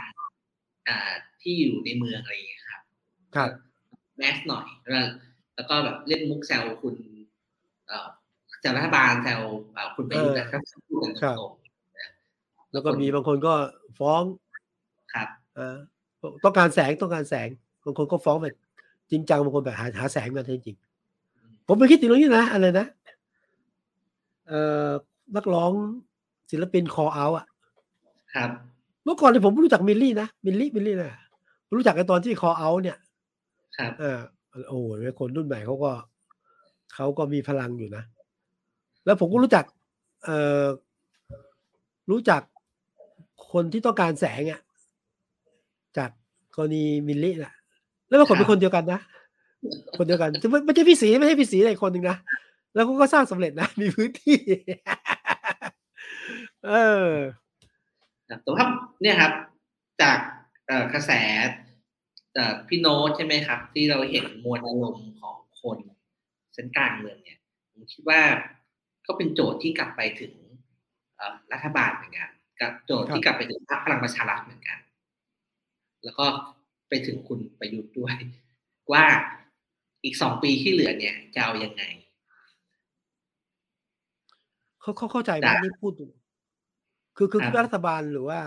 อ่าที่อยู่ในเมืองอะไรอย่างเงี้ยครับ ครับแมสหน่อยแล้วแล้วก็แบบเล่นมุกแซวคุณเอ่อแซวรัฐบาลแซวคุณประยุทธ์นะครับพูดกันตรงแล้วก็มีบางคนก็ฟ้อง ครับเออต้องการแสงต้องการแสงบางคนก็ฟ้องแบบจริงจังบางคนแบบหาหาแสงมาจริง ผมไปคิดถึงเรื่องนี้นะอะไรนะเอ่อนักร้อง ศิลปินคอเอาอะครับเมื่อก่อนเนี่ยผมรู้จักมิลลี่นะมิลลี่มิลลี่นะรู้จักกันตอนที่คอเอาเนี่ยครับเออโอ้โหคนรุ่นใหม่เขาก็เขาก็มีพลังอยู่นะ แล้วผมก็รู้จัก เอ่อรู้จักคนที่ต้องการแสงอะจากกรณีมิลลี่น่ะ แล้วมันคนเป็นคนเดียวกันนะคนเดียวกันไม่ใช่พี่สีไม่ใช่พี่สีอะไรคนหนึ่งนะแล้วเขาก็สร้างสำเร็จนะมีพื้นที่ เออแต่ว่าเนี่ยครับ จากกระแสพี่โน้ตใช่ไหมครับ ที่เราเห็นมวลอารมณ์ของคนเส้นกลางเมืองเนี่ยผมคิดว่าก็เป็นโจทย์ที่กลับไปถึงรัฐบาลเหมือนกันกับโจทย์ที่กลับไปถึงพรรคพลังประชารัฐเหมือนกัน แล้วก็ไปถึงคุณประยุทธ์ด้วย ว่าอีกสองปีที่เหลือเนี่ยจะเอายังไงเขาเขาเข้าใจไหมนี่พูด คือคือรัฐบาลหรือว่า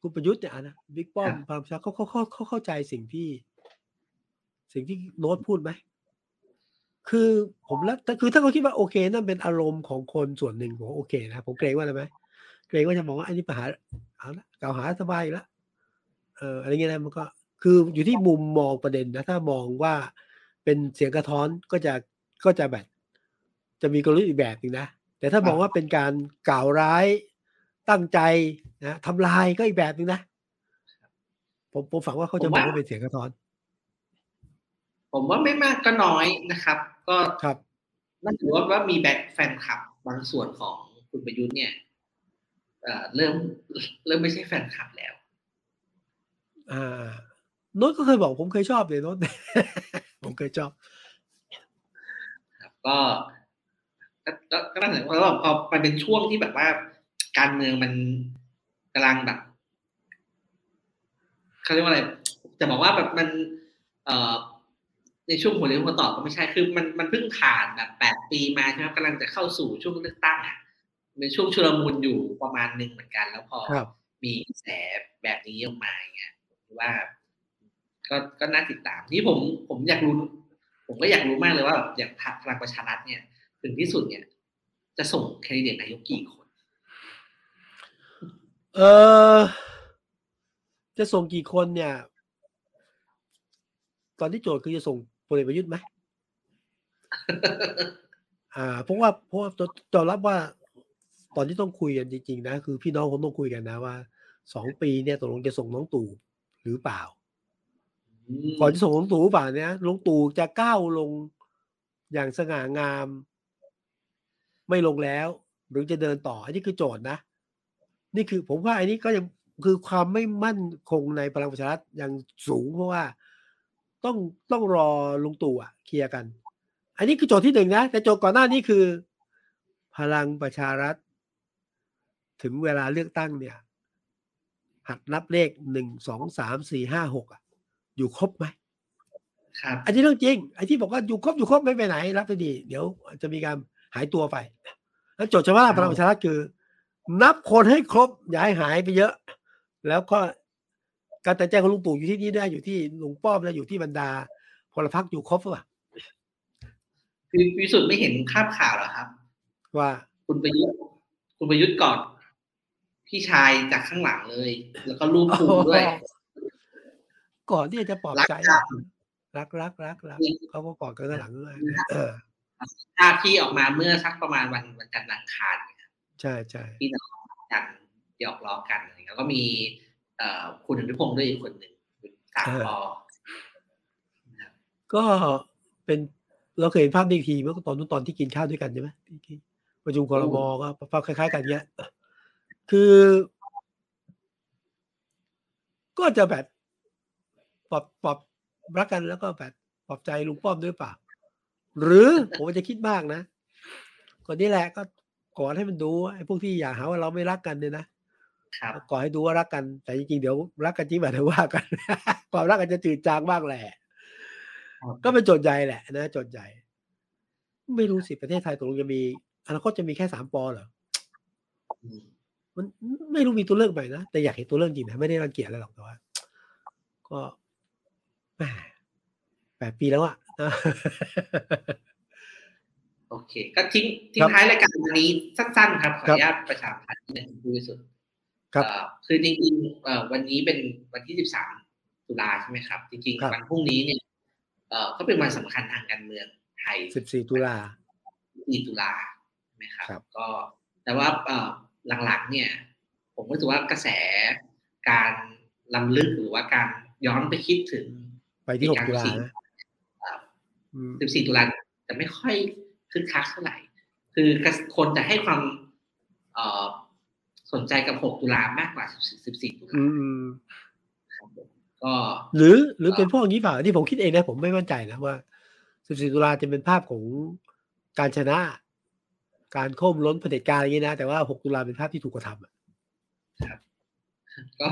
คุณประยุทธ์เนี่ยนะบิ๊กป้อมพลังประชาเขาเขาเขาเขาเข้าใจสิ่งที่ สิ่งที่โน้ตพูดไหมคือผมแล้วคือถ้าเขาคิดว่าโอเคนั่นเป็นอารมณ์ของคนส่วนหนึ่งผมโอเคนะผมเกรงว่าอะไรไหมเกรงว่าจะมองว่าอันนี้ปัญหาเอาละกล่าวหาสบายแล้วเอออะไรเงี้ยนะมันก็ คืออยู่ที่มุมมองประเด็นนะถ้ามองว่าเป็นเสียงกระท้อนก็จะก็จะแบบ จะมีกลยุทธ์อีกแบบหนึ่งนะ แต่ถ้ามองว่าเป็นการกล่าวร้ายตั้งใจนะทำลายก็อีกแบบหนึ่งนะ ผมผมฝังว่าเขาจะมองว่าเป็นเสียงกระท้อน ผมว่าไม่มากก็น้อยนะครับ ก็ครับนั่นถือว่าว่ามีแบ็คแฟนคลับบางส่วนของคุณประยุทธ์เนี่ยเริ่มเริ่มไม่ใช่แฟนคลับแล้วอ่าโน้ตก็เคยบอกผมเคยชอบเลยโน้ตผมเคยชอบก็ ก็ก็นั่นแหละเพราะว่าพอมันเป็นช่วงที่แบบว่าการเมืองมันกำลังแบบเขาเรียกว่าอะไรจะบอกว่าแบบมันเอ่อในช่วงหัวเรียวหัวต่อก็ไม่ใช่คือมันมันเพิ่งผ่านแบบแปดปีมาใช่ไหมกำลังจะเข้าสู่ช่วงเลือกตั้งอะเป็นช่วงชุลมุนอยู่ประมาณหนึ่งเหมือนกัน แล้วพอมีแสแบบนี้ออกมาเงี้ยว่า ก็ก็น่าติดตามนี่ผมผมอยากรู้ ผมก็อยากรู้มากเลยว่าอย่างพลังประชารัฐเนี่ย ถึงที่สุดเนี่ย จะส่งแคนดิเดตนายกกี่คน เออจะส่งกี่คนเนี่ย ตอนที่โจทย์คือจะส่งพลเอกประยุทธ์ไหมอ่าเพราะว่าเพราะว่าจะรับว่า ตอนที่ต้องคุยกันจริงๆนะคือพี่น้องคงต้องคุยกันนะว่าสองปีเนี่ยตกลงจะส่งน้องตู่หรือเปล่า ก่อนจะส่งลงตู่เปล่าเนี่ยลงตู่จะก้าวลงอย่างสง่างาม ไม่ลงแล้ว หรือจะเดินต่อ อันนี้คือโจทย์นะ นี่คือผมว่าอันนี้ก็ยังคือความไม่มั่นคงในพลังประชารัฐยังสูงเพราะว่าต้องต้องรอลุงตู่อะเคลียร์กัน อันนี้คือโจทย์ที่หนึ่งนะ แต่โจทย์ก่อนหน้านี้คือ พลังประชารัฐ ถึงเวลาเลือกตั้งเนี่ย หัดนับเลขหนึ่งสองสามสี่ห้าหกอะอยู่ครบไหมครับอันนี้เรื่องจริงไอ้ที่บอกว่าอยู่ครบอยู่ครบไม่ไปไหน รับไปดี เดี๋ยวจะมีการ หายตัวไป แล้วโจทย์ชาวบ้านพลังประชารัฐคือ นับคนให้ครบ อย่าให้หายไปเยอะ แล้วก็การตัดใจของลุงตู่อยู่ที่นี่ได้อยู่ที่ลุงป้อมและอยู่ที่บรรดาพลพรรคอยู่ครบป่ะคือวิสุทธ์ไม่เห็นภาพข่าวหรอครับ ว่าคุณประยุทธ์คุณประยุทธ์ก่อนพี่ชายจากข้างหลังเลย แล้วก็รูปภูมิด้วยก่อนที่จะปลอบรักใจกันรักรักรักรักเขาก็กอดกันข้างหลังด้วยเออ ภาพที่ออกมาเมื่อสักประมาณวันวันจันทร์อังคารเนี่ยใช่ใช่พี่น้องกันหยอกล้อกันอะไรเงี้ยแล้วก็มีเอ่อคุณอนุพงศ์ด้วยอีกคนหนึ่งสามปอก็เป็นเราเคยเห็นภาพในทีเมื่อตอนนู้นตอนที่กินข้าวด้วยกันใช่ไหมที่ที่ประชุมคอรมอก็ภาพคล้าย ๆ กันเนี้ย คือ ก็จะแบบปรับปรับรักกันแล้วก็แบบปรับใจลุงป้อมด้วยเปล่า หรือผมจะคิดมากนะก็นี่แหละก็ก่อนให้มันดูไอ้พวกที่อยากหาว่าเราไม่รักกันเนี่ยนะครับก่อนให้ดูว่ารักกัน แต่จริงๆเดี๋ยวรักกันจริงแบบเดี๋ยวว่ากันความรักกันจะจืดจางบ้างแหละก็เป็นโจทย์ใหญ่แหละนะโจทย์ใหญ่ไม่รู้สิประเทศไทยตกลงจะมีอนาคตจะมีแค่สามปอเหรออืมมันไม่รู้มีตัวเลือกใหม่นะแต่อยากเห็นตัวเลือกจริงนะไม่ได้รังเกียจอะไรหรอกแต่ว่าก็แหมแปดปีแล้วอะนะ โอเค ก็ทิ้งทิ้ครังบท้ายรายการวันนี้สั้นๆครับขอครัอบนุญาตประชาสัมพันธ์ที่หนึ่งผู้บริสุทธิ์ครับเอ่อคือจริงๆเอ่อวันนี้เป็นวันที่ 13 ตุลาใช่ไหมครับ จริงครับๆวันพรุ่งนี้เนี่ยเอ่อก็เป็นวันสำคัญทางการเมืองไทยสิบสี่ตุลา4ตุลาใช่ไหมครับครับก็แต่ว่าเอ่อหลังๆ เนี่ย ผมรู้สึกว่ากระแสการลำลึกหรือว่าการย้อนไปคิดถึงไปที่หกการตุลาสิงนะอืม 14 ตุลาจะไม่ค่อยคึกคักเท่าไหร่ คือคนจะให้ความเอ่อสนใจกับ 6 ตุลามากกว่า 14 ตุลาอืมอืมครับผมก็หรือหรือเป็นพวกอย่างนี้เปล่าที่ผมคิดเองนะผมไม่มั่นใจนะว่าสิบสี่ตุลาจะเป็นภาพของการชนะ การโค่มล้นเผด็จการอะไรอย่างนี้นะ แต่ว่าหกตุลาเป็นภาพที่ถูกกระทำอะก็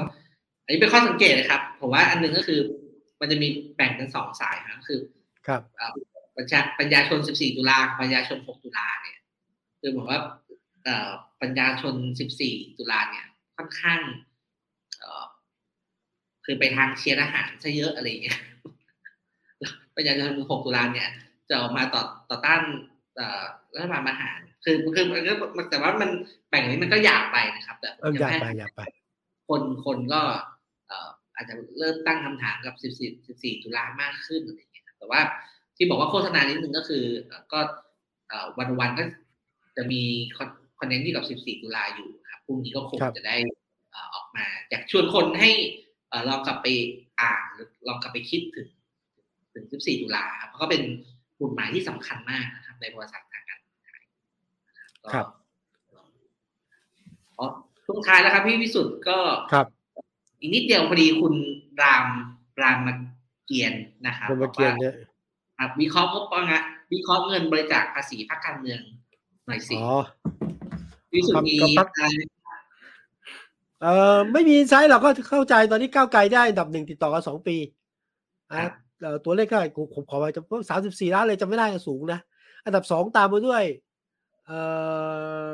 อันนี้เป็นข้อสังเกตนะครับ ผมว่าอันหนึงก็คือ มันจะมีแบ่งเป็นสองสายครับคือ ครับเอ่อประชาปัญญาชน 14 ตุลากับปัญญาชน 6 ตุลาเนี่ยคือผมว่าเอ่อปัญญาชน 14 ตุลาเนี่ยค่อนข้างเอ่อคือไปทางเชียร์ทหารซะเยอะอะไรอย่างเงี้ยปัญญาชน 6 ตุลาเนี่ยจะออกมาต่อต่อต้านเอ่อรัฐบาลทหารคือคือมันก็แต่ว่ามันแบ่งนี้มันก็หยาบไปนะครับ แต่เอออยากให้ไปอยากไป คนคนก็เอ่ออาจจะเริ่มตั้งคำถามกับ 14 14 ตุลามากขึ้นอะไรอย่างเงี้ย แต่ว่าที่บอกว่าโฆษณานิดนึงก็คือเอ่อก็เอ่อวันวันๆก็จะมีคอนเทนต์ที่กับ 14 ตุลาอยู่ครับพรุ่งนี้ก็คงครับจะได้เอ่อออกมาอยากชวนคนให้เอ่อลองกลับไปอ่านหรือลองกลับไปคิดถึงถึง 14 ตุลาครับเพราะก็เป็นกฎหมายที่สำคัญมากนะครับ ในประวัติศาสตร์ทางการเมืองไทยก็ครับอ๋อช่วงท้ายแล้วครับพี่วิสุทธ์ก็ครับอีกนิดเดียวพอดีคุณรามราม เกียรตินะครับคนมาเกียนบอกว่าเนี่ยครับวิเคราะห์งบประมาณวิเคราะห์เงินบริจาคภาษีพรรคการเมืองหน่อยสิอ๋อวิสุทธ์มีครับครับอะไรเออไม่มีอินไซต์หรอกก็เข้าใจตอนนี้ก้าวไกลได้อันดับหนึ่งติดต่อกันสองปีอะเอ่อตัวเลขก็ผมผมขอไปจะสามสิบสี่ล้านเลยจะไม่ได้สูงนะ อันดับสองตามมาด้วย เอ่อ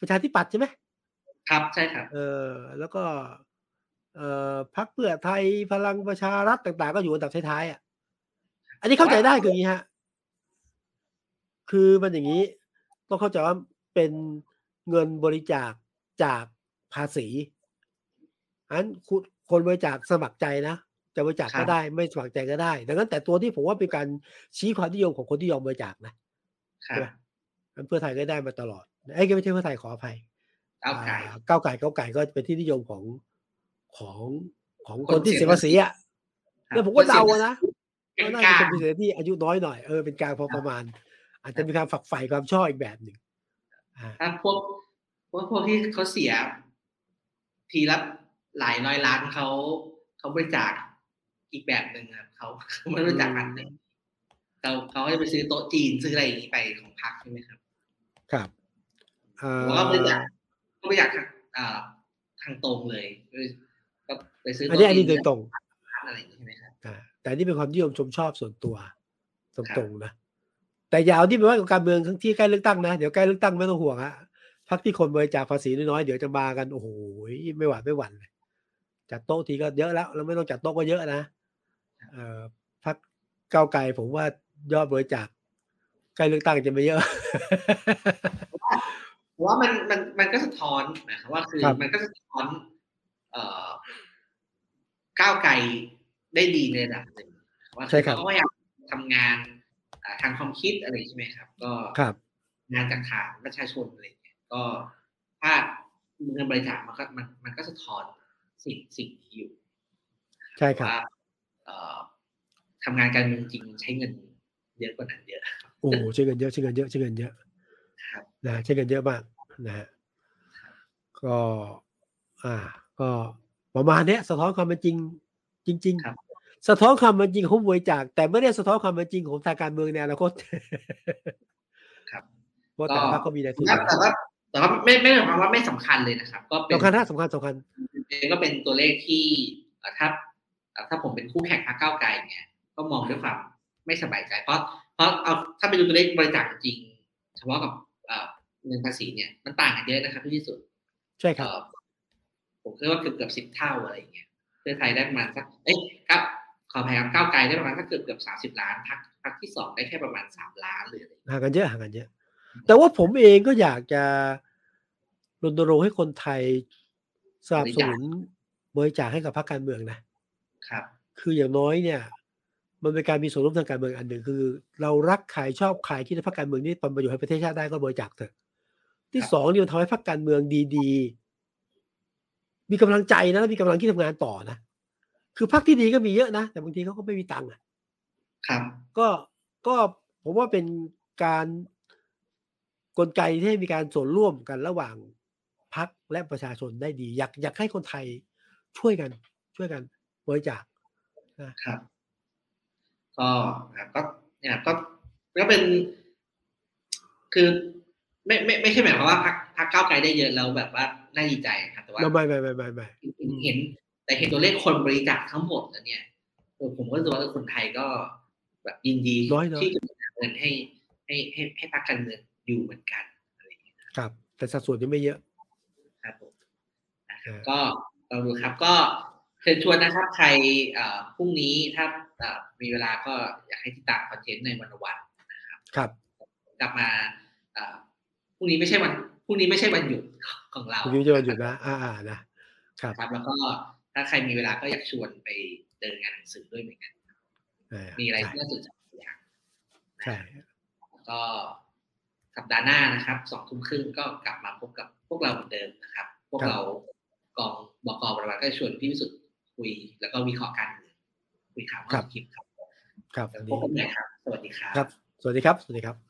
ประชาธิปัตย์ใช่ไหมครับใช่ครับ เออแล้วก็เอ่อ พักเพื่อไทยพลังประชารัฐต่างๆ ก็อยู่อันดับท้ายๆอะ อันนี้เข้าใจได้คืออย่างนี้ฮะ คือมันอย่างนี้ ต้องเข้าใจว่าเป็นเงินบริจาคจากภาษีอันคุณคนบริจาคสมัครใจนะจะบริจาคครัก็บได้ไม่สมัครใจก็ได้ ดังนั้นแต่ตัวที่ผมว่าเป็นการชี้ความนิยมของคนที่ยอมบริจาคนะครัใช่บไหมงั้นเพื่อไทยก็ได้มาตลอดไอ้ยไม่ใช่เพื่อไทยขออภัยก้าวไกลอ่ก้าวไก่ก้าวไก่ก็เป็นที่นิยมของ ของของคคนนที่เสีเสียยภาภาษีษีอะแล้วผมก็เดาอะนะกว่าน่าลาจะงเป็นคนเสียที่อายุน้อยหน่อยเออเป็นกลางพอประมาณ อาจจะมีความฝักใฝ่ความชอบอีกแบบหนึ่งอ่าๆถ้าพวกพวกพวกที่เขาเสีย ทีละหลายร้อยล้านเขาเขาบริจาคอีกแบบหนึ่งครับเขาเขาไม่บริจาคพันหนึ่งเขาเขาจะไปซื้อโต๊ะจีนซื้ออะไรอย่างนี้ไปของพรรคใช่ไหมครับ ครับเอ่ผมว่าบริจาอคก็บริจาคทางอ่าทางตรงเลย ก็ไปซื้ออันโต๊ะนี้อันจีนี้โดยตรงอะไรอย่างนี้ใช่ไหมครับอ่าแต่อันนี่เป็นความนิยมชมชอบส่วนตัวตครับรงๆนะแต่อย่าเอาที่ไปว่ากับการเมืองที่ใกล้เลือกตั้งนะเดี๋ยวใกล้เลือกตั้งไม่ต้องห่วงฮะพรรคที่คนบริจาคภาษีน้อยๆเดี๋ยวจะมากันโอ้โหไม่หวาดไม่หวั่นเลยจัดโต๊ะทีก็เยอะแล้วแล้วไม่ต้องจัดโต๊ะก็เยอะนะเอ่อพรรคก้าวไกลผมว่ายอดบริจาคใกล้เลือกตั้งจะไม่เยอะผว่ามันมันมันก็สะท้อนนะครับว่าคือมันก็สะท้อนเอ่อ ก้าวไกลได้ดีในระดับหนึ่งว่าเขาก็อยากทำงานทางความคิดอะไรใช่ไหมครับ ก็งานจากฐานประชาชนอะไรเงี้ยก็ถ้าเงินบริจาคมันก็มันมันก็สะท้อนสิ่งสิ่งที่อยู่ ใช่ครับว่าทำงานการเมืองจริงใช้เงินเยอะกว่านั้นเยอะโอ้ใช้เงินเยอะใช้เงินเยอะใช้เงินเยอะนะใช้เงินเยอะมากนะฮะก็ อ่า ก็ประมาณนี้สะท้อนความเป็นจริง จริง ๆ สะท้อนความเป็นจริงของบริจาคแต่ไม่ได้สะท้อนความเป็นจริงของทางการเมืองในอนาคตครับเพราะแต่ละก็มีในทุนแต่ว่าแต่ว่าไม่ไม่หมายความว่าไม่สำคัญเลยนะครับ ก็เป็นสำคัญนะสำคัญสำคัญก็เป็นตัวเลขที่ถ้าถ้าผมเป็นคู่แข่งพรรคก้าวไกลเนี่ยก็มองด้วยความไม่สบายใจ เพราะเพราะเอาถ้าไปดูตัวเลขบริจาคจริง เฉพาะกับเงินภาษีเนี่ยมันต่างกันเยอะนะครับที่สุด ใช่ครับ ผมคิดว่าเกือบเกือบสิบเท่าอะไรอย่างเงี้ยเพื่อไทยได้ประมาณสักเอ้ยครับขอพยายามก้าวไกลได้ประมาณสักเกือบเกือบสามสิบล้านพักพักที่สองได้แค่ประมาณสามล้านเลยห่างกันเยอะห่างกันเยอะ แต่ว่าผมเองก็อยากจะรณรงค์ให้คนไทยสนับสนุนบริจาคให้กับพรรคการเมืองนะครับ คืออย่างน้อยเนี่ย มันเป็นการมีส่วนร่วมทางการเมืองอันหนึ่งคือ เรารักใครชอบใครที่พรรคการเมืองนี้ทำประโยชน์ให้ประเทศชาติได้ก็บริจาคเถอะ ที่สองนี่มันทำให้พรรคการเมืองดีๆ มีกำลังใจนะและมีกำลังที่ทำงานต่อนะคือพรรคที่ดีก็มีเยอะนะ แต่บางทีเขาก็ไม่มีตังค์อะครับก็ก็ผมว่าเป็นการกลไกที่มีการส่วนร่วมกันระหว่างพักและประชาชนได้ดี อยากอยากให้คนไทยช่วยกัน ช่วยกันบริจาคนะครับ ก็ก็เนี่ยก็ก็เป็น คือ ไม่ไม่ไม่ใช่หมายความว่าพักพักก้าวไกลได้เยอะแล้วแบบว่าน่าดีใจครับ แต่ว่าไม่ไม่ไม่ไม่ไม่เห็น แต่เห็นตัวเลขคนบริจาคทั้งหมดแล้วเนี่ยผมก็รู้สึกว่าคนไทยก็แบบยินดีที่จะเงินให้ให้ให้ให้พักการเมืองอยู่เหมือนกันอะไรอย่างเงี้ยครับ แต่สัดส่วนยังไม่เยอะครับผมก็ลองดูครับก็เชิญชวนนะครับใครพรุ่งนี้ถ้ามีเวลาก็อยากให้ติดตามคอนเทนต์ในวันวันนะครับ ครับ กลับมาพรุ่งนี้ไม่ใช่วันพ รุ่งนี้ไม่ใช่วันหยุดของเราพรุ่งนี้จะวันหยุดนะอ่านะครับครับ แล้วก็ถ้าใครมีเวลาก็อยากชวนไปเดินงานหนังสือด้วยเหมือนกันมีอะไรที่น่าสนใจอย่างใช่ก็สัปดาห์หน้านะครับสองทุ่มครึ่งก็กลับมาพบกับพวกเราเหมือนเดิมนะครับ พวกเรากองบกบริวารก็ชวนพี่วิสุทธ์คุย แล้วก็วิเคราะห์กันคุยข่าวคลิปครับ ครับพบกันใหม่ครับ สวัสดีครับ ครับ สวัสดีครับ สวัสดีครับ